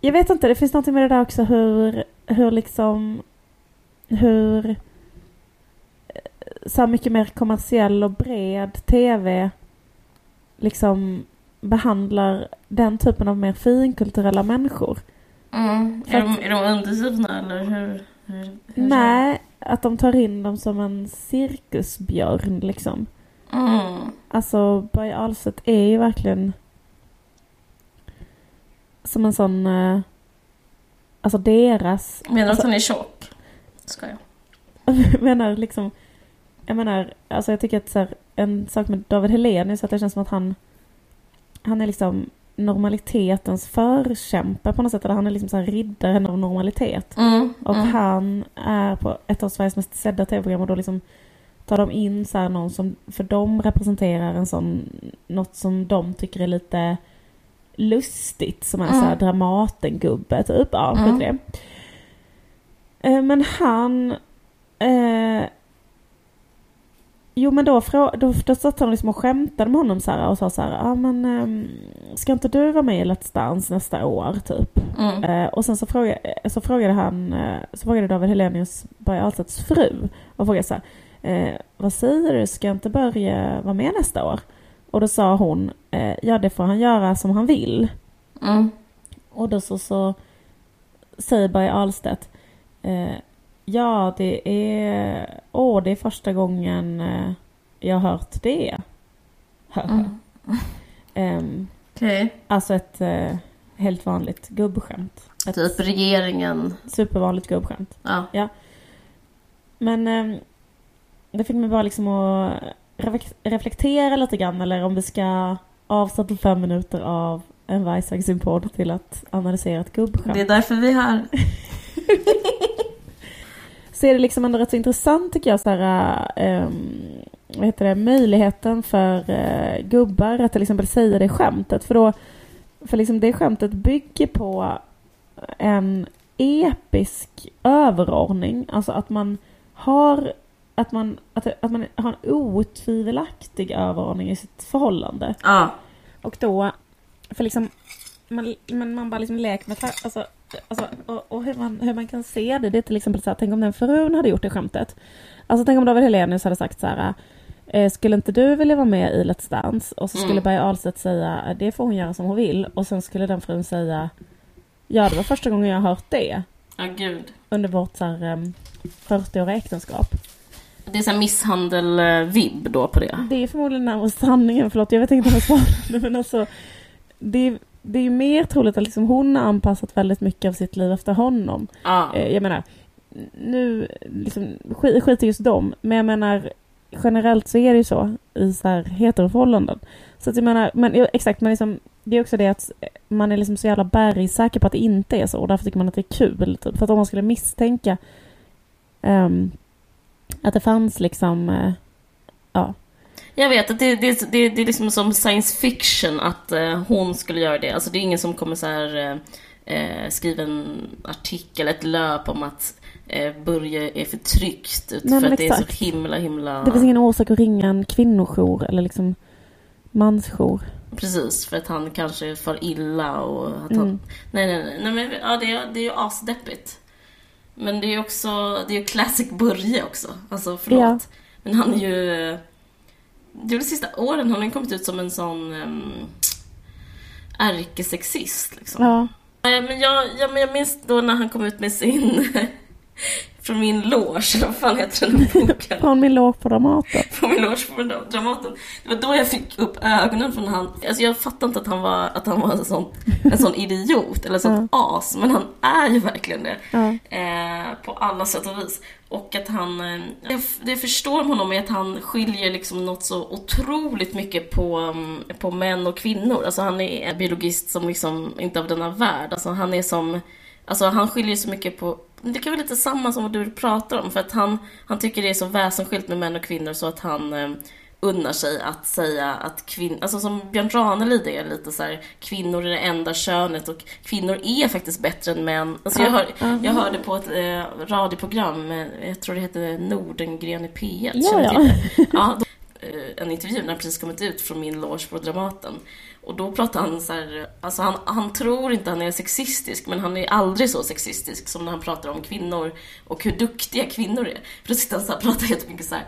Jag vet inte, det finns någonting med det där också hur, hur liksom, hur så mycket mer kommersiell och bred tv liksom behandlar den typen av mer finkulturella människor. Mm. Är, att- de, är de undergivna eller hur? hur, hur Nej, att de tar in dem som en cirkusbjörn liksom. Mm. Alltså Börje Ahlstedt är ju verkligen som en sån, eh, alltså deras, Menar du att Alltså- han är tjock? Ska jag menar liksom, jag menar, alltså jag tycker att så här, en sak med David Helenius att det känns som att han, han är liksom normalitetens förkämpe på något sätt. Eller han är liksom så här riddaren av normalitet. Mm, Och mm. han är på ett av Sveriges mest sedda tv-program och då liksom tar de in så någon som för dem representerar en sån, något som de tycker är lite lustigt som är så här Mm. Dramatengubbe typ. Ja, Mm. det. Eh, Men han... Eh, jo men då, frå, då, då satt han liksom och skämtade med honom så här och sa så här, ja men ehm, ska inte du vara med i Let's Dance nästa år typ? Mm. Eh, och sen så frågade, så frågade han, eh, så frågade David Helenius Börje Ahlstedts fru och frågade så här, eh, vad säger du, ska inte börja vara med nästa år? Och då sa hon, eh, ja det får han göra som han vill. Mm. Och då så, så säger Börje Ahlstedt, eh, ja det är, åh det är första gången eh, jag har hört det. Mm. Ehm, Okej. alltså ett eh, helt vanligt gubbskämt. Ett Typ regeringen. supervanligt gubbskämt. Ja. Men eh, det fick mig bara liksom att reflek- reflektera lite grann eller om vi ska avsätta fem minuter av en sin podd till att analysera ett gubbskämt. Det är därför vi är här. Så är det liksom ändå rätt så intressant tycker jag så här, ehm, vad heter det, möjligheten för eh, gubbar att till exempel säga det skämtet. För då, för liksom det skämtet bygger på en episk överordning. Alltså att man har att man, att, att man har en otvivelaktig överordning i sitt förhållande. Ja. Och då, för liksom, man, man, man bara liksom leker med alltså, alltså, och, och hur, man, hur man kan se det, det är till exempel så här, tänk om den frun hade gjort det skämtet. Alltså tänk om David Hellenius hade sagt så här, eh, skulle inte du vilja vara med i Let's Dance? Och så skulle Mm. Berga Ahlstedt säga, "Eh, det får hon göra som hon vill. Och sen skulle den frun säga, ja det var första gången jag hört det. Ja, gud. Under vårt så här, em, 40-åriga äktenskap. Det är så misshandel-vibb då på det. Det är förmodligen närmare sanningen, förlåt jag vet inte om jag svarade men alltså det, är- det är ju mer troligt att liksom hon har anpassat väldigt mycket av sitt liv efter honom. Ja. Eh, jag menar, nu liksom, skit, skit i just dem, men jag menar generellt så är det ju så i så här heteroförhållanden. Så att jag menar, men ja, exakt, men liksom, det är också det att man är liksom så jävla bergsäker på att det inte är så och därför tycker man att det är kul. Typ. För att om man skulle misstänka ehm, att det fanns liksom, ja, Jag vet att det, det, det, det är liksom som science fiction att eh, hon skulle göra det. Alltså det är ingen som kommer så här eh, eh, skriva en artikel, ett löp om att eh, Börje är förtryckt ut Nej, för att det är så himla himla... det finns ingen orsak att ringa en kvinnojour eller liksom mansjour. Precis, för att han kanske far illa och att Mm. han... Nej, nej, nej. nej men, ja, det, är, det är ju asdeppigt. Men det är ju också, det är ju classic Börje också. Alltså förlåt. Ja. Men han är ju... eh, Det är de sista åren har han kommit ut som en sån um, ärkesexist liksom. Ja, Nej, Men jag, jag, jag minns då när han kom ut med sin... Från min loge, vad fan heter den boken? från min låg på Dramaten. på min loge på Dramaten. Det var då jag fick upp ögonen från han. Alltså jag fattar inte att han var, att han var en, sån, en sån idiot eller ett sånt as. Men han är ju verkligen det. Eh, på alla sätt och vis. Och att han, eh, det, det jag förstår med honom är att han skiljer liksom något så otroligt mycket på, mm, på män och kvinnor. Alltså han är en biologist som liksom inte av denna värld. Alltså han är som, alltså han skiljer så mycket på det kan vara lite samma som vad du pratar om, för att han, han tycker det är så väsensskilt med män och kvinnor så att han eh, unnar sig att säga att kvinnor, alltså som Björn Ranelid är lite så här, kvinnor är det enda könet och kvinnor är faktiskt bättre än män. Alltså jag, hör, jag hörde på ett eh, radioprogram, jag tror det hette Nordengren i P1, Ja, ja. ja då, eh, en intervju när han precis kommit ut från min loge på Dramaten. Och då pratar han så här, alltså han, han tror inte han är sexistisk, men han är aldrig så sexistisk som när han pratar om kvinnor och hur duktiga kvinnor är. För då sitter han så här och pratar jättemycket så här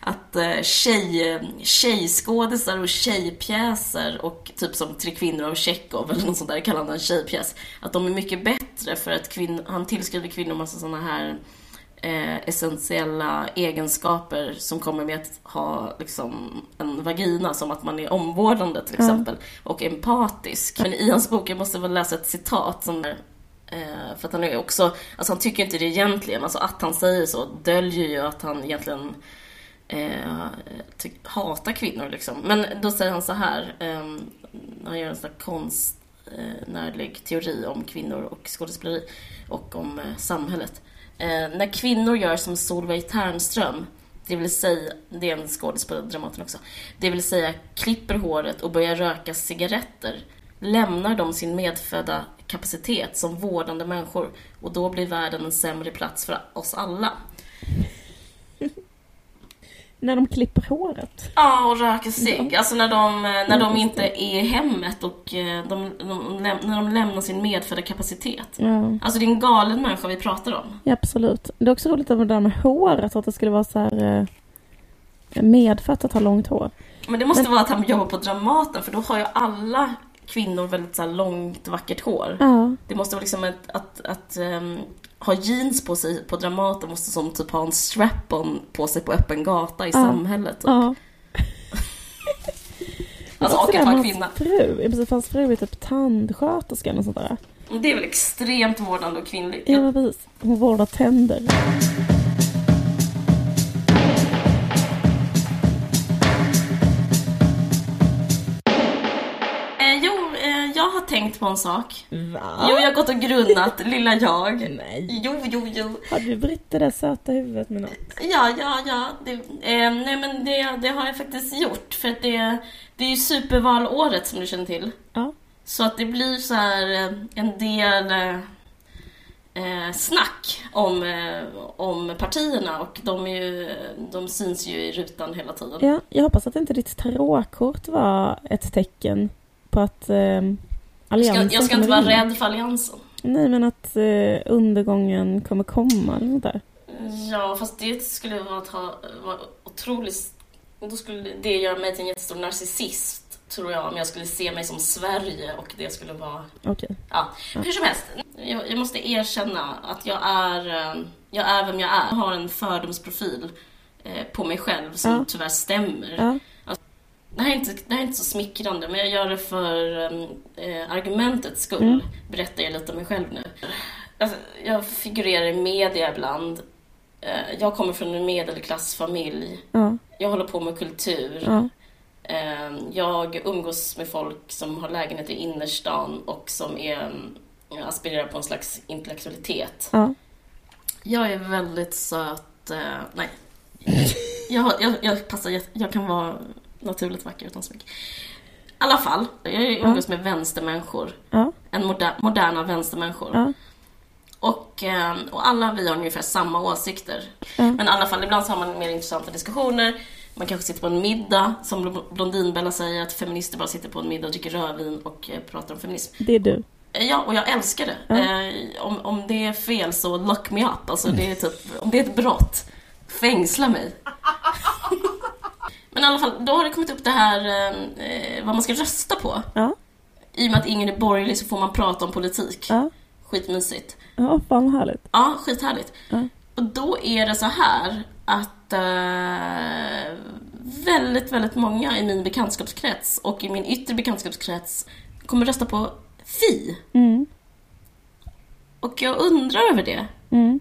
att eh, tjej, tjejskådisar och tjejpjäser och typ som Tre kvinnor av Tjechov eller något sånt där kallar han en tjejpjäs. Att de är mycket bättre för att kvinn, han tillskriver kvinnor massa sådana här eh, essentiella egenskaper som kommer med att ha liksom, en vagina, som att man är omvårdande till exempel, och empatisk. Men i hans bok, jag måste väl läsa ett citat som är Eh, för att han är också, alltså han tycker inte det egentligen, alltså att han säger så döljer ju att han egentligen eh, hatar kvinnor liksom. Men då säger han så här, eh, han gör en sån här konst eh, teori om kvinnor och skådespeleri och om eh, samhället. Eh, när kvinnor gör som Solveig Ternström, det vill säga, det är en skådespelare, Dramaten också, det vill säga klipper håret och börjar röka cigaretter, lämnar de sin medfödda kapacitet som vårdande människor och då blir världen en sämre plats för oss alla. När de klipper håret. Ja, och röker cigg. Alltså när de, när de inte är i hemmet och eh, de, de, när de lämnar sin medfödda kapacitet. Ja. Alltså det är en galen människa vi pratar om. ja, absolut. Det är också roligt med det där med håret, att det skulle vara så här eh, medfött att ha långt hår. Men det måste vara att han jobbar på Dramaten för då har ju alla kvinnor väldigt så långt vackert hår. Ja, Det måste vara liksom ett, att, att ehm, ha jeans på sig på Dramaten måste som typ ha en strap-on på sig på öppen gata i Ja. samhället. Typ. ja. Alltså Och att vara kvinna. Fru, precis, hans fru är typ tandsköterska och sånt där. Det är väl extremt vårdande och kvinnligt. Ja, precis. Hon vårdar tänder. Tänkt på en sak. Va? Jo, jag har gått och grunnat, lilla jag. Nej. Jo, jo, jo. Har du brytt det där söta huvudet med något? Ja, ja, ja. Det, eh, nej, men det, det har jag faktiskt gjort. För att det, det är ju supervalåret som du känner till. Ja. Så att det blir så här eh, en del eh, eh, snack om, eh, om partierna och de, är ju, de syns ju i rutan hela tiden. Ja, jag hoppas att inte ditt tarotkort var ett tecken på att eh, alliansen ska, jag ska inte vara vinna. rädd för alliansen. Nej, men att eh, undergången kommer komma eller något där. Ja, fast det skulle vara, vara otroligt... Då skulle det göra mig till en jättestor narcissist, tror jag, om jag skulle se mig som Sverige och det skulle vara... Okej. Ja, hur som helst. Jag, jag måste erkänna att jag är, eh, jag är vem jag är. Jag har en fördomsprofil eh, på mig själv som Ja. tyvärr stämmer. Ja. Det här, är inte, det här är inte så smickrande, men jag gör det för eh, argumentets skull. Mm. Berättar jag lite om mig själv nu. Alltså, jag figurerar i media ibland. Eh, jag kommer från en medelklassfamilj. Ja. Jag håller på med kultur. Ja. Eh, jag umgås med folk som har lägenhet i innerstan och som är, eh, aspirerar på en slags intellektualitet. Ja. Jag är väldigt söt. Eh, nej. Jag, jag, jag, passar, jätte- jag kan vara naturligt vacker utan smink. I alla fall, jag umgås med vänstermänniskor. Ja. En moder, moderna vänstermänniskor. Ja. Och, eh, och alla vi har ungefär samma åsikter. Ja. Men i alla fall, ibland så har man mer intressanta diskussioner. Man kanske sitter på en middag, som Bl- Blondinbella säger, att feminister bara sitter på en middag och dricker rödvin och eh, pratar om feminism. Det är du. Eh, Ja, och jag älskar det. Ja. Eh, om, om det är fel så lock me up. Alltså, det är typ, om det är ett brott, fängsla mig. Alla fall, då har det kommit upp det här eh, vad man ska rösta på. Ja. I och med att ingen är borgerlig så får man prata om politik. Ja. Skitmysigt. Ja, fan härligt. Ja, skithärligt. Ja. Och då är det så här att eh, väldigt, väldigt många i min bekantskapskrets och i min yttre bekantskapskrets kommer rösta på Fi. Mm. Och jag undrar över det. Mm.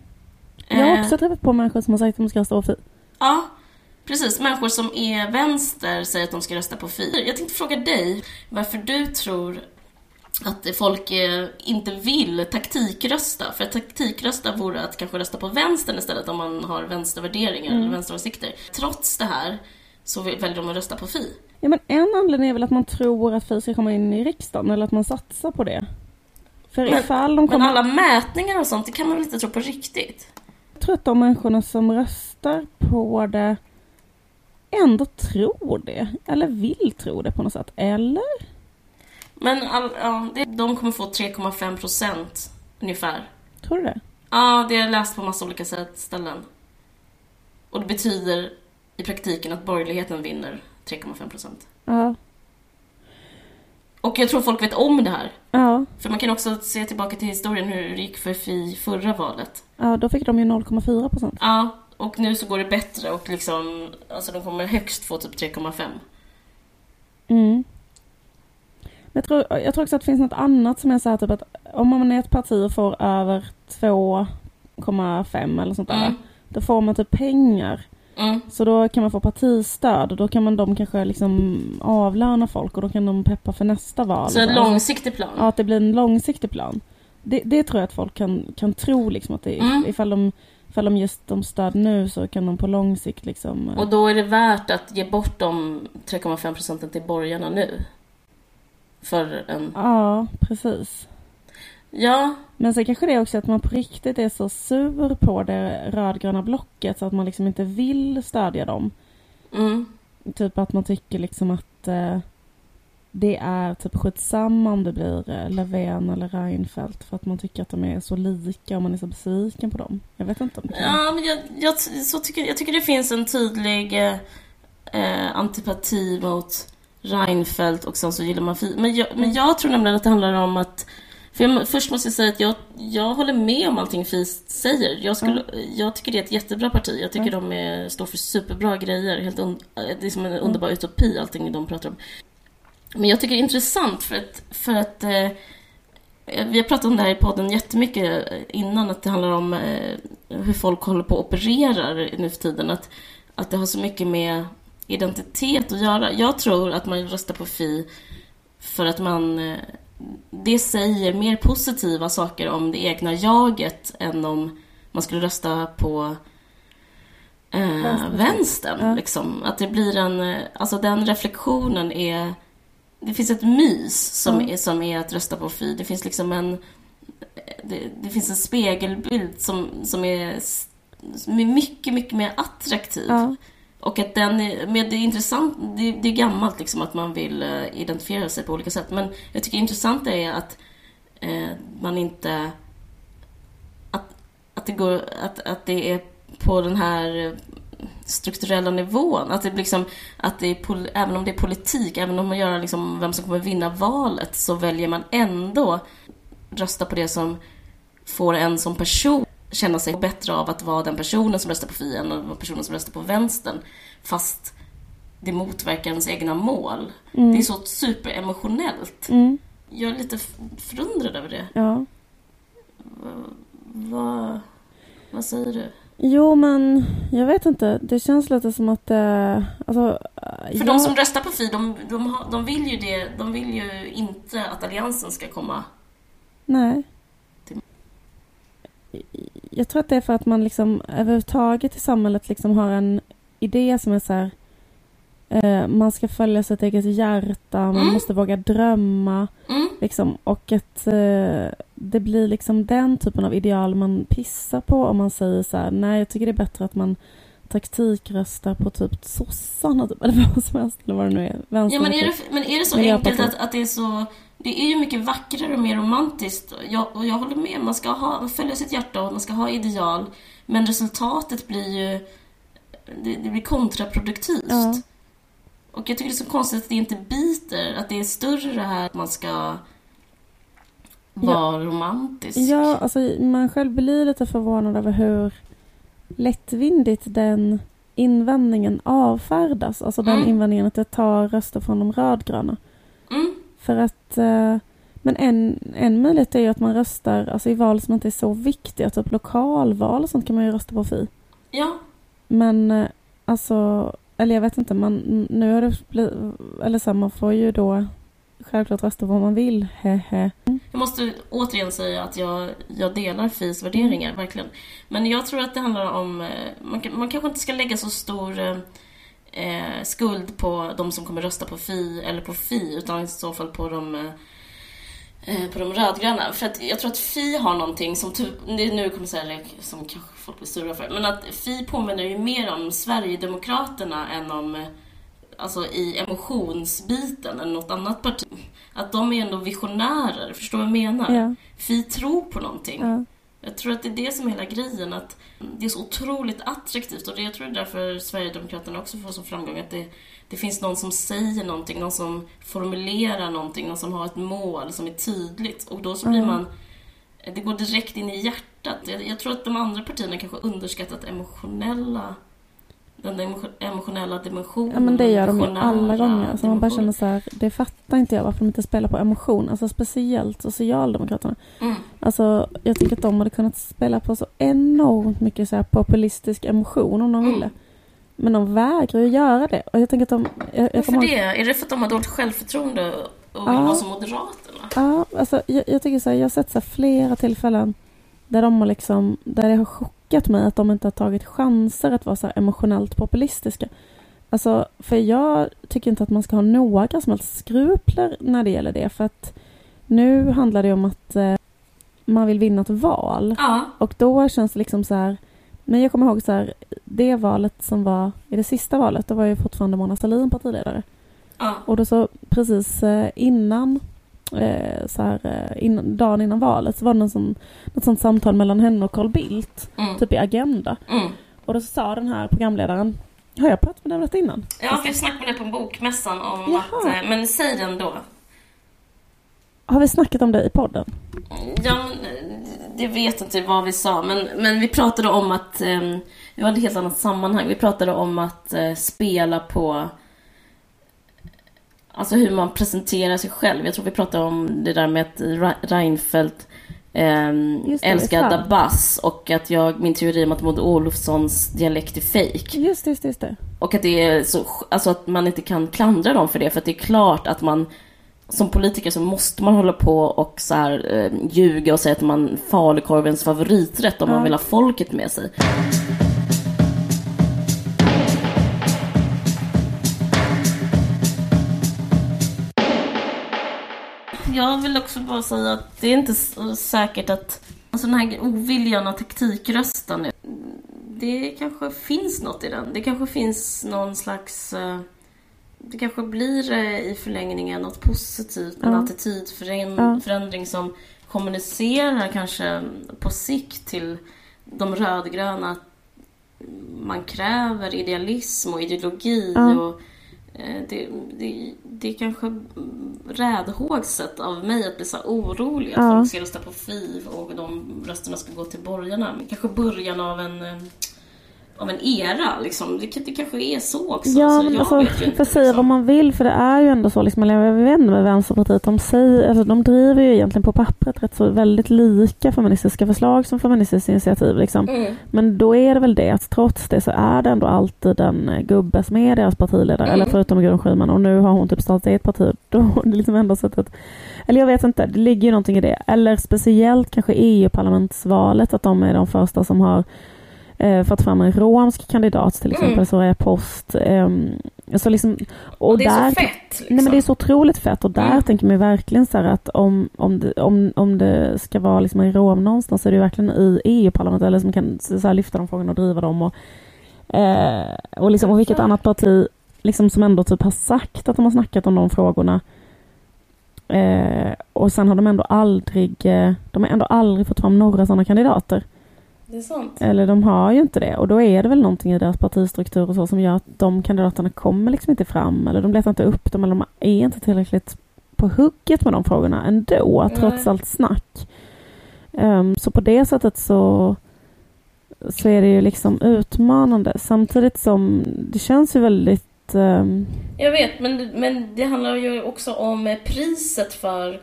Jag har Eh, också träffat på människor som har sagt att de ska rösta på Fi. Ja, precis. Människor som är vänster säger att de ska rösta på Fi. Jag tänkte fråga dig varför du tror att folk eh, inte vill taktikrösta. För att taktikrösta vore att kanske rösta på vänstern istället om man har vänstervärderingar eller vänsteråsikter. Trots det här så väljer de att rösta på Fi. Ja, men en anledning är väl att man tror att Fi ska komma in i riksdagen eller att man satsar på det. För Men- ifall de Men kommer... alla mätningar och sånt, det kan man väl inte tro på riktigt? Jag tror att de människorna som röstar på det ändå tror det. Eller vill tro det på något sätt. Eller? Men all, ja, det, de kommer få 3,5 procent ungefär. Tror du det? Ja, det har jag läst på massa olika sätt- ställen. Och det betyder i praktiken att borgerligheten vinner 3,5 procent. Ja. Och jag tror folk vet om det här. Ja. För man kan också se tillbaka till historien hur det gick för Fi förra valet. Ja, då fick de ju 0,4 procent. Ja, och nu så går det bättre och liksom, alltså de kommer högst få typ 3,5. Mm. Jag tror, jag tror också att det finns något annat som är så här typ att om man är ett parti och får över 2,5 eller sånt där. Mm. Då får man typ pengar Mm. Så då kan man få partistöd och då kan man de kanske liksom avlöna folk och då kan de peppa för nästa val. Så en långsiktig plan. Ja, att det blir en långsiktig plan. Det, det tror jag att folk kan, kan tro liksom att det, Mm. ifall, de, ifall de just de stöd nu så kan de på lång sikt liksom... eh, Och då är det värt att ge bort de 3,5 procenten till borgarna nu. För en... Ja, precis. Ja, Men sen kanske det är också att man på riktigt är så sur på det rödgröna blocket så att man liksom inte vill stödja dem. mm. Typ att man tycker liksom att eh, det är typ skitsamma om det blir eh, Löfven eller Reinfeldt för att man tycker att de är så lika och man är så besviken på dem. Jag vet inte om det kan... Ja, men jag, jag, så tycker, jag tycker det finns en tydlig eh, eh, antipati mot Reinfeldt och sen så gillar man Fi. Men jag, men jag tror nämligen att det handlar om att för jag, först måste jag säga att jag, jag håller med om allting Fi säger. Jag, skulle, jag tycker det är ett jättebra parti. Jag tycker de är, står för superbra grejer. Helt un, det är som en underbar utopi allting de pratar om. Men jag tycker det är intressant för att, för att eh, vi har pratat om det här i podden jättemycket innan, att det handlar om eh, hur folk håller på och opererar nu för tiden. Att, att det har så mycket med identitet att göra. Jag tror att man röstar på Fi för att man... eh, Det säger mer positiva saker om det egna jaget än om man skulle rösta på eh, vänstern. Liksom. Att det blir en... eh, Alltså den reflektionen är... Det finns ett mys som, Ja. är, som är att rösta på Fi. Det finns liksom en... Det, det finns en spegelbild som, som är, som är mycket, mycket mer attraktiv. Ja. Och att den är, men det är intressant, det, det är gammalt liksom att man vill eh, identifiera sig på olika sätt. Men jag tycker det intressanta är att eh, man inte... Att, att, det går, att, att det är på den här strukturella nivån. Att det liksom, att det är, även om det är politik, även om man gör liksom vem som kommer vinna valet, så väljer man ändå rösta på det som får en som person känna sig bättre av att vara den personen som röstar på Fi än att vara personen som röstar på vänstern. Fast det motverkar ens egna mål. Mm. Det är så superemotionellt. Mm. Jag är lite förundrad över det. Ja. Vad, vad säger du? Jo, men jag vet inte. Det känns lite som att det... Alltså, För jag... de som röstar på Fi, de, de, de vill ju det. De vill ju inte att Alliansen ska komma. Nej. Till- Jag tror att det är för att man liksom överhuvudtaget i samhället liksom har en idé som är så här... Eh, man ska följa sitt eget hjärta, man Mm. måste våga drömma. Mm, Liksom, och att eh, det blir liksom den typen av ideal man pissar på om man säger så här, nej jag tycker det är bättre att man taktikröstar på typ sossarna typ, eller vad som helst, eller vad det nu är. ja, men, är det, men är det så enkelt att, att det är så... Det är ju mycket vackrare och mer romantiskt. Jag, och jag håller med, man ska ha, följa sitt hjärta och man ska ha ideal. Men resultatet blir ju... Det, det blir kontraproduktivt. Ja. Och jag tycker det är så konstigt att det inte biter. Att det är större det här att man ska vara romantisk. Ja, alltså man själv blir lite förvånad över hur lättvindigt den invändningen avfärdas. Alltså den Mm. invändningen att det tar röster från de rödgröna. Mm, För att... Eh, men en, en möjlighet är ju att man röstar alltså, i val som inte är så viktiga. Typ lokalval och sånt kan man ju rösta på Fi. ja. Men eh, alltså... Eller jag vet inte, man, nu har det blivit... Eller så här, man får ju då självklart rösta vad man vill. Hehe. Jag måste återigen säga att jag, jag delar FIs värderingar, verkligen. Men jag tror att det handlar om... Eh, man, man kanske inte ska lägga så stor eh, eh, skuld på de som kommer rösta på Fi eller på Fi, utan i så fall på de, eh, på de rödgröna. För att jag tror att Fi har någonting som... Typ, nu jag kommer säga det som kanske folk blir sura för, men att Fi påminner ju mer om Sverigedemokraterna än om eh, alltså i emotionsbiten än något annat parti. Att de är ändå visionärer, förstår du vad jag menar? Ja, Vi tror på någonting. ja. Jag tror att det är det som är hela grejen, att det är så otroligt attraktivt och det, jag tror det är därför Sverigedemokraterna också får så framgång, att det, det finns någon som säger någonting, någon som formulerar någonting, någon som har ett mål som är tydligt och då så blir Mm. man det går direkt in i hjärtat. Jag, jag tror att de andra partierna kanske underskattat emotionella den emo- emotionella dimensionen. Ja men det gör de ju alla gånger. Så man bara känner så här, det fattar inte jag varför de inte spelar på emotion. Alltså speciellt Socialdemokraterna. Mm. Alltså jag tycker att de hade kunnat spela på så enormt mycket så populistisk emotion om de Mm. ville. Men de vägrar ju göra det. Och jag tänker att de... Jag, jag Varför ihåg- det? Är det för att de har dåligt självförtroende och vill Ja. vara som Moderaterna? Ja, alltså jag, jag tycker så här, jag har sett så här flera tillfällen där de har liksom, där det har chockat mig att de inte har tagit chanser att vara så emotionellt populistiska. Alltså, för jag tycker inte att man ska ha några som helst skrupler när det gäller det, för att nu handlar det om att eh, man vill vinna ett val. Ja. Och då känns det liksom så här, men jag kommer ihåg så här, det valet som var i det sista valet, då var ju fortfarande Mona Sahlin partiledare. ja. Och då så precis eh, innan, eh, så här, eh, innan, dagen innan valet, så var det någon sån, något sånt samtal mellan henne och Carl Bildt, Mm. typ i Agenda. Mm. Och då sa den här programledaren, har jag pratat med dig om detta innan? Ja, för jag snackade med det på bokmässan om Jaha. att... Men säg den då. Har vi snackat om det i podden? Ja, men, jag vet inte vad vi sa, men, men vi pratade om att... Eh, det var ett helt annat sammanhang. Vi pratade om att eh, spela på... Alltså hur man presenterar sig själv. Jag tror vi pratade om det där med att Re- Reinfeldt eh, det, älskar. Dabas och att jag, min teori om att Maud Olofssons dialekt är. Just det, just det, just det. Och att det är så, alltså att man inte kan klandra dem för det, för att det är klart att man som politiker så måste man hålla på och så här, eh, ljuga och säga att man falukorvens favoriträtt om man vill ha folket med sig. Jag vill också bara säga att det är inte säkert att alltså den här oviljan och taktikrösten det kanske finns något i den. Det kanske finns någon slags... eh, Det kanske blir eh, i förlängningen något positivt, en Ja. attitydförändring som kommunicerar kanske på sikt till de rödgröna att man kräver idealism och ideologi Ja. och eh, det, det, det är kanske räddhågset av mig att bli så orolig att folk ska rösta på FIV och de rösterna ska gå till borgarna. Kanske början av en, av en era liksom. Det, det kanske är så också. Ja, så men jag alltså, vet ju inte, säga liksom. vad man vill, för det är ju ändå så, liksom, jag vet inte med Vänsterpartiet, de, säger, alltså, de driver ju egentligen på pappret rätt så väldigt lika feministiska förslag som feministiskt initiativ. Liksom. Mm. Men då är det väl det att trots det så är det ändå alltid en eh, gubbe som är deras partiledare, Mm. eller förutom Gudrun Schyman och nu har hon typ startat eget parti. Då det liksom ändå sättet, eller jag vet inte, det ligger ju någonting i det. Eller speciellt kanske EU-parlamentsvalet, att de är de första som har eh, fått fram en romsk kandidat till exempel, Mm. Soraya Post. ehm, så liksom, och Och det är där, så fett liksom. Nej men det är så otroligt fett och där Mm. tänker man verkligen så här att om, om, det, om, om det ska vara liksom en rom någonstans så är det verkligen i EU-parlamentet eller som kan så här, lyfta de frågorna och driva dem och, eh, och, liksom, och vilket annat parti liksom, som ändå typ har sagt att de har snackat om de frågorna eh, och sen har de ändå aldrig eh, de har ändå aldrig fått fram några sådana kandidater. Det är sant. Eller de har ju inte det och då är det väl någonting i deras partistruktur och så som gör att de kandidaterna kommer liksom inte fram eller de letar inte upp dem eller de är inte tillräckligt på hugget med de frågorna ändå, Nej. trots allt snack. Ehm, så på det sättet så, så är det ju liksom utmanande samtidigt som det känns ju väldigt ehm, Jag vet, men, men det handlar ju också om priset för...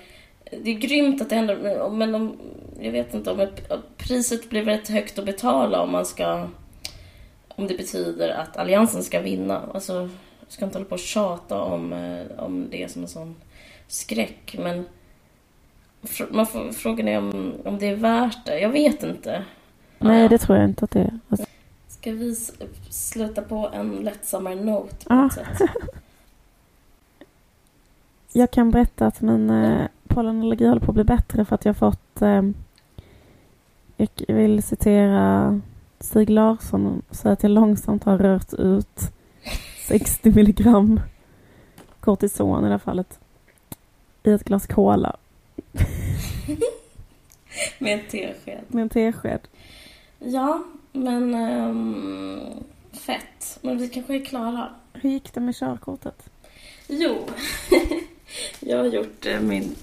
Det är grymt att det händer, men om, jag vet inte om priset blir rätt högt att betala om man ska... Om det betyder att Alliansen ska vinna. Alltså, jag ska inte hålla på och tjata om, eh, om det som en sån skräck, men... Man får, frågan är om, om det är värt det. Jag vet inte. Nej, det tror jag inte att det är. Alltså, Ska vi sluta på en lättsammare note på något sätt? jag kan berätta att min eh, pollenallergi håller på att bli bättre för att jag har fått eh, jag vill citera Stig Larsson och säga att jag långsamt har rört ut 60 milligram kortison i det här fallet i ett glas cola Med en tesked. med en tesked. Ja, men... ehm, fett. Men vi kanske är klara. Hur gick det med körkortet? Jo. jag har gjort eh, min...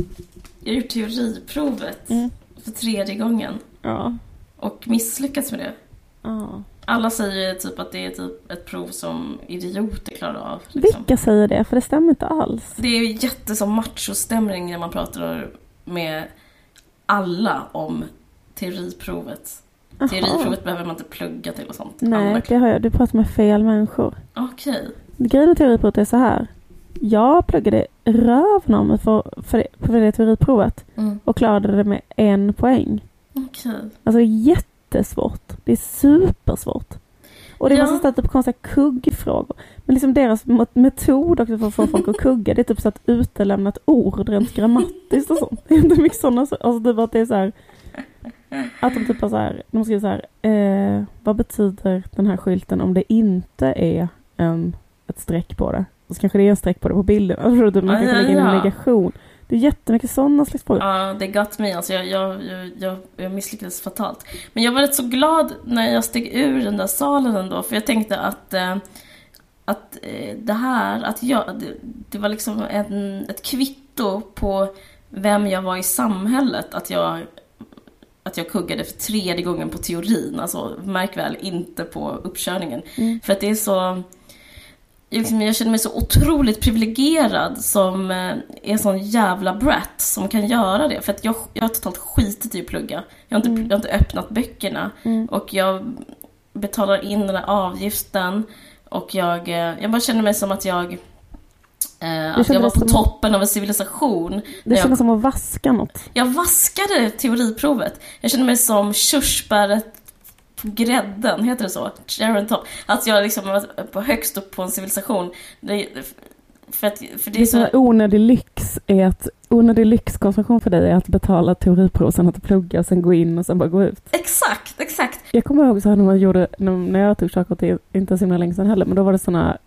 Jag har gjort teoriprovet Mm. för tredje gången. Ja. Och misslyckats med det. ja. Alla säger typ att det är typ ett prov som idioter klarar av. Liksom. Vilka säger det? För det stämmer inte alls. Det är ju jättesom machostämning när man pratar med alla om teoriprovet. Jaha. Teoriprovet behöver man inte plugga till och sånt. Nej, det har jag. Du pratar med fel människor. Okej. Grejen med teoriprovet är så här. Jag pluggade röven mig för, för, det, för det teoriprovet Mm. och klarade det med en poäng. Okej. Alltså jättesvårt. Det är supersvårt. Och det är Ja. massa typ konstiga kuggfrågor. Men liksom deras metod också för att få folk att kugga, det är typ så att utelämna ett ord rent grammatiskt och sånt. Det är inte mycket sådana, alltså typ att det är så här. Att de typ har så här, de skriver så här, eh, vad betyder den här skylten om det inte är en, ett streck på det? Och så kanske det är en streck på det på bilden. Alltså, förstår du, man kanske lägga in en negation. Det är jättemycket sådana slags frågor. Ja, det got me. Alltså jag, jag, jag, jag, jag misslyckades fatalt. Men jag var rätt så glad när jag steg ur den där salen ändå. För jag tänkte att, eh, att eh, det här, att jag, det, det var liksom en, ett kvitto på vem jag var i samhället. Att jag, att jag kuggade för tredje gången på teorin. Alltså märk väl, inte på uppkörningen. Mm. För att det är så... Liksom, jag känner mig så otroligt privilegierad som eh, är en sån jävla brat som kan göra det. För att jag, jag har totalt skitit i att plugga. Jag har inte, Mm. jag har inte öppnat böckerna. Mm. Och jag betalar in den där avgiften. Och jag, eh, jag bara känner mig som att jag... Eh, att känner jag var på som- toppen av en civilisation. Det när jag som att vaska något. jag vaskade teoriprovet. Jag kände mig som körsbäret grädden, heter det så? Cherry on top. Att jag liksom var på högst upp på en civilisation. Det, för, att, för det är så onödig lyx är att onödig lyxkonsumtion för dig är att betala teoriprov, sen att plugga och sen gå in och sen bara gå ut. Exakt, exakt. Jag kommer ihåg så här när man gjorde, när, jag tog körkort, det inte så himla länge sedan heller, men då var det såna,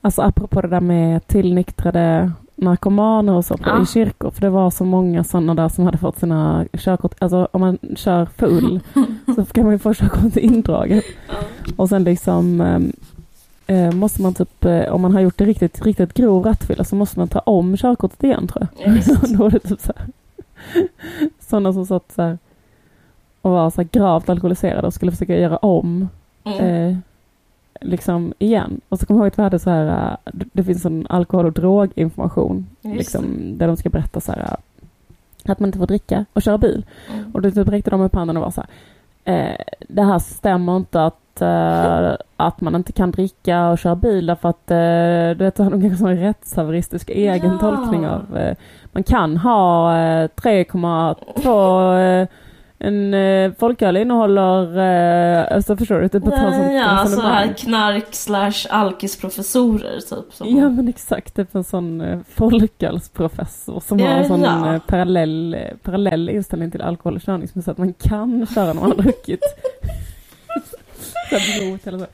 alltså apropå det där med tillnyktrade narkomaner och så på, Ja. i kyrkor, för det var så många sådana där som hade fått sina körkort, alltså om man kör full så kan man ju få körkortet indraget. Och sen liksom ehm, eh, måste man typ, eh, om man har gjort det riktigt, riktigt grov rattfylla så måste man ta om körkortet igen tror jag. Ja, då var det typ så här, sådana som satt så här och var så här gravt alkoholiserade och skulle försöka göra om Mm. eh, liksom igen. Och så kommer jag ihåg att vi hade så här, eh, det- finns en alkohol och droginformation Just liksom, där de ska berätta så här eh, att man inte får dricka och köra bil. Mm. Och då typ räckte de upp handen och var så här. Eh, det här stämmer inte att, eh, att man inte kan dricka och köra bil därför att eh, du vet, de har en rättshaveristisk egen Ja. tolkning av man kan ha eh, 3,2 eh, en eh, folköl innehåller, eh, alltså förstår du? Typ ett sånt Ja, ja, alltså resonemang. knark slash alkisprofessorer typ. Som, Ja men exakt, typ en sån eh, folkölsprofessor som har Ja, en sån ja. eh, parallell, eh, parallell inställning till alkohol och körning som är så att man kan köra när man har druckit. så här eller så.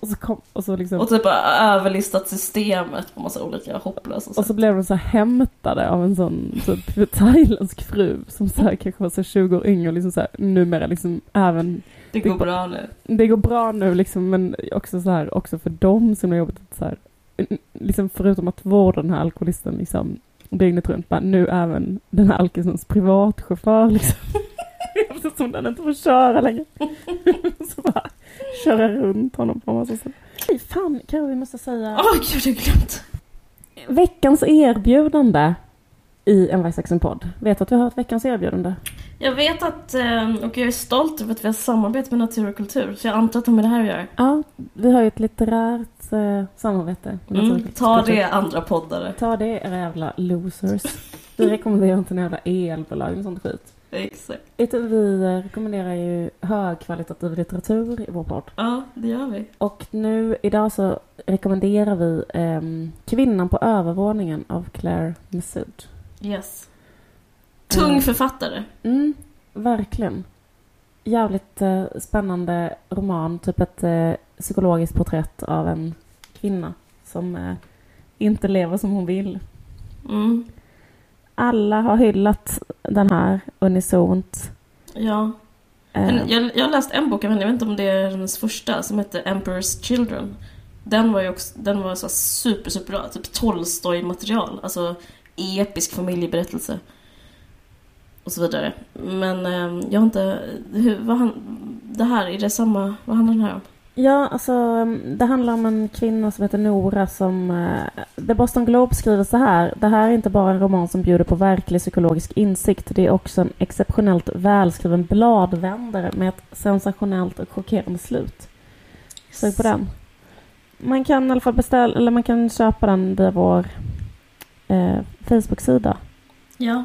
Och så, kom, och så liksom Och typ har överlistat systemet på massa olika hopplösa och så sätt. blev de så här hämtade av en sån typ thailändsk fru som så här kanske var så 20 år yngre och liksom så här, numera liksom även Det går bra nu. det går bra nu liksom men också så här också för dem som har jobbat så här liksom förutom att vårda den här alkoholisten liksom dygnet runt bara nu även den här alkisens privatchaufför liksom eftersom den inte får köra längre så bara köra runt honom på en massa sätt. Fy fan Karo vi måste säga Åh gud, jag har glömt. veckans erbjudande i en Vargsaxen-podd. Vet du att vi har ett veckans erbjudande? Jag vet att, eh, och jag är stolt över att vi har samarbete med Natur och kultur. Så jag antar att de har det här att göra. Ja, vi har ju ett litterärt eh, samarbete. Mm, ta det andra poddare. Ta det era jävla losers. Vi rekommenderar inte några elbolag och sånt skit. Exakt. Vi eh, rekommenderar ju högkvalitativ litteratur i vår podd. Ja, det gör vi. Och nu idag så rekommenderar vi ehm, Kvinnan på övervåningen av Claire Mesud. Yes. Tung Mm. författare. Mm, verkligen. Jävligt eh, spännande roman. Typ ett eh, psykologiskt porträtt av en kvinna som eh, inte lever som hon vill. Mm. Alla har hyllat den här unisont. Ja. Eh, Jag, jag har läst en bok av henne, jag vet inte om det är hennes första, som heter Emperor's Children. Den var ju också, den var så super, super bra. Typ Tolstoj-material. Alltså episk familjeberättelse. Och så vidare. Men eh, jag har inte... Hur, vad han, det här, är det samma... Vad handlar den här om? Ja, alltså det handlar om en kvinna som heter Nora som... Eh, The Boston Globe skriver så här. Det här är inte bara en roman som bjuder på verklig psykologisk insikt. Det är också en exceptionellt välskriven bladvändare med ett sensationellt och chockerande slut. Sök på den. Man kan i alla fall beställa, eller man kan köpa den via vår eh, Facebook-sida. Ja.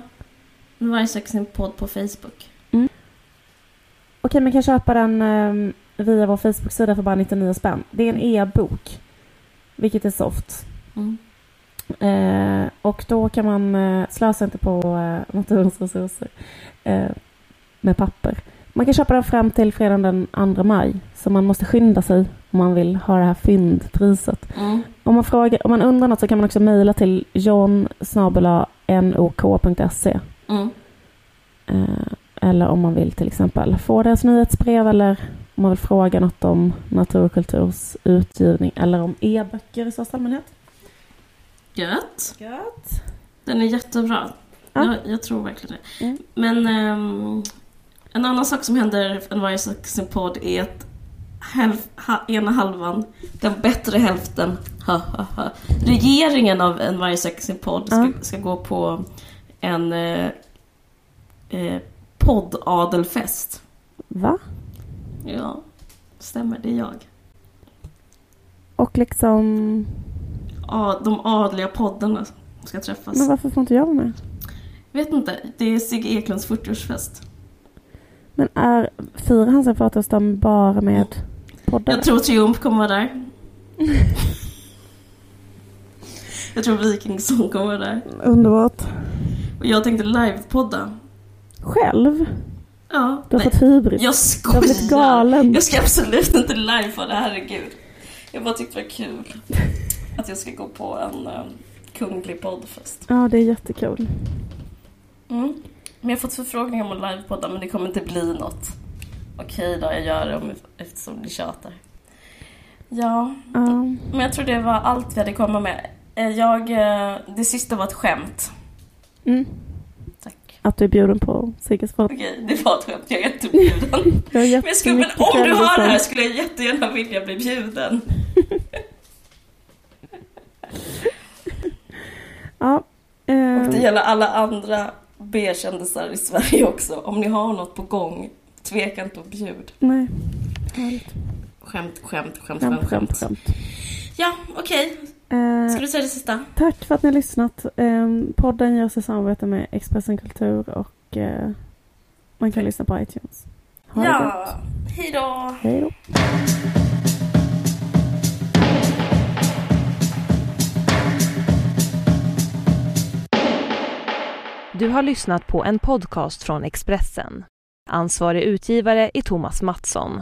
Varje sak sin podd på Facebook. Okej, man kan köpa den eh, via vår Facebook-sida för bara 99 spänn. Det är en e-bok, vilket är soft. Mm. Eh, och då kan man eh, slösa inte på eh, naturens resurser eh, med papper. Man kan köpa den fram till fredagen den 2 maj, så man måste skynda sig om man vill ha det här fyndpriset. Mm. Om man, frågar, om man undrar något så kan man också mejla till john nok.se Mm. Eh, eller om man vill till exempel få deras nyhetsbrev eller om man vill fråga något om natur och kulturs utgivning eller om e-böcker i största allmänhet. Gött. Gött. Den är jättebra. Ja. Jag, jag tror verkligen det. Mm. Men ehm, en annan sak som händer en varje podd är att hälf, ha, ena halvan, den bättre hälften, ha, ha, ha, regeringen av en varje podd ska, Ja. ska gå på en eh, eh, poddadelfest. Va? Ja, stämmer, det är jag. Och liksom... Ja, de adliga poddarna ska träffas. Men varför får inte jag vara med? Vet inte, det är Sigge Eklunds 40-årsfest. Men är firar han sin 40 bara med poddar? Jag tror Triumf kommer vara där. jag tror Vikingsång kommer vara där. Underbart. Och jag tänkte livepodda. Själv? Ja, Du har nej, fått hybris. jag Du har blivit skojar. galen. Jag ska absolut inte livepodda, herregud. Jag bara tyckte det var kul att jag ska gå på en um, kunglig poddfest. Ja, det är jättekul. Mm. Men jag har fått förfrågningar om att livepodda men det kommer inte bli något. Okej då, jag gör det om, eftersom ni tjatar. Ja, Ja. men jag tror det var allt vi hade komma med. Eh, Jag, eh, det sista var ett skämt. Mm. Att du är bjuden på 40. Okej, det var ett skämt. Jag är jättebjuden. Jag har Men, skulle, men om du hör det här skulle jag jättegärna vilja bli bjuden. Ja. eh, Och det gäller alla andra B-kändisar i Sverige också. Om ni har något på gång, tveka inte att bjud. Nej. Härligt. Skämt, skämt, skämt, Skämt, skämt, skämt. Ja, okej. Eh, Ska du säga det sista? tack för att ni har lyssnat. Eh, podden görs i samarbete med Expressen Kultur och eh, man kan lyssna på iTunes. Ha. Ja, hej då! Hej då. Du har lyssnat på en podcast från Expressen. Ansvarig utgivare är Thomas Mattsson.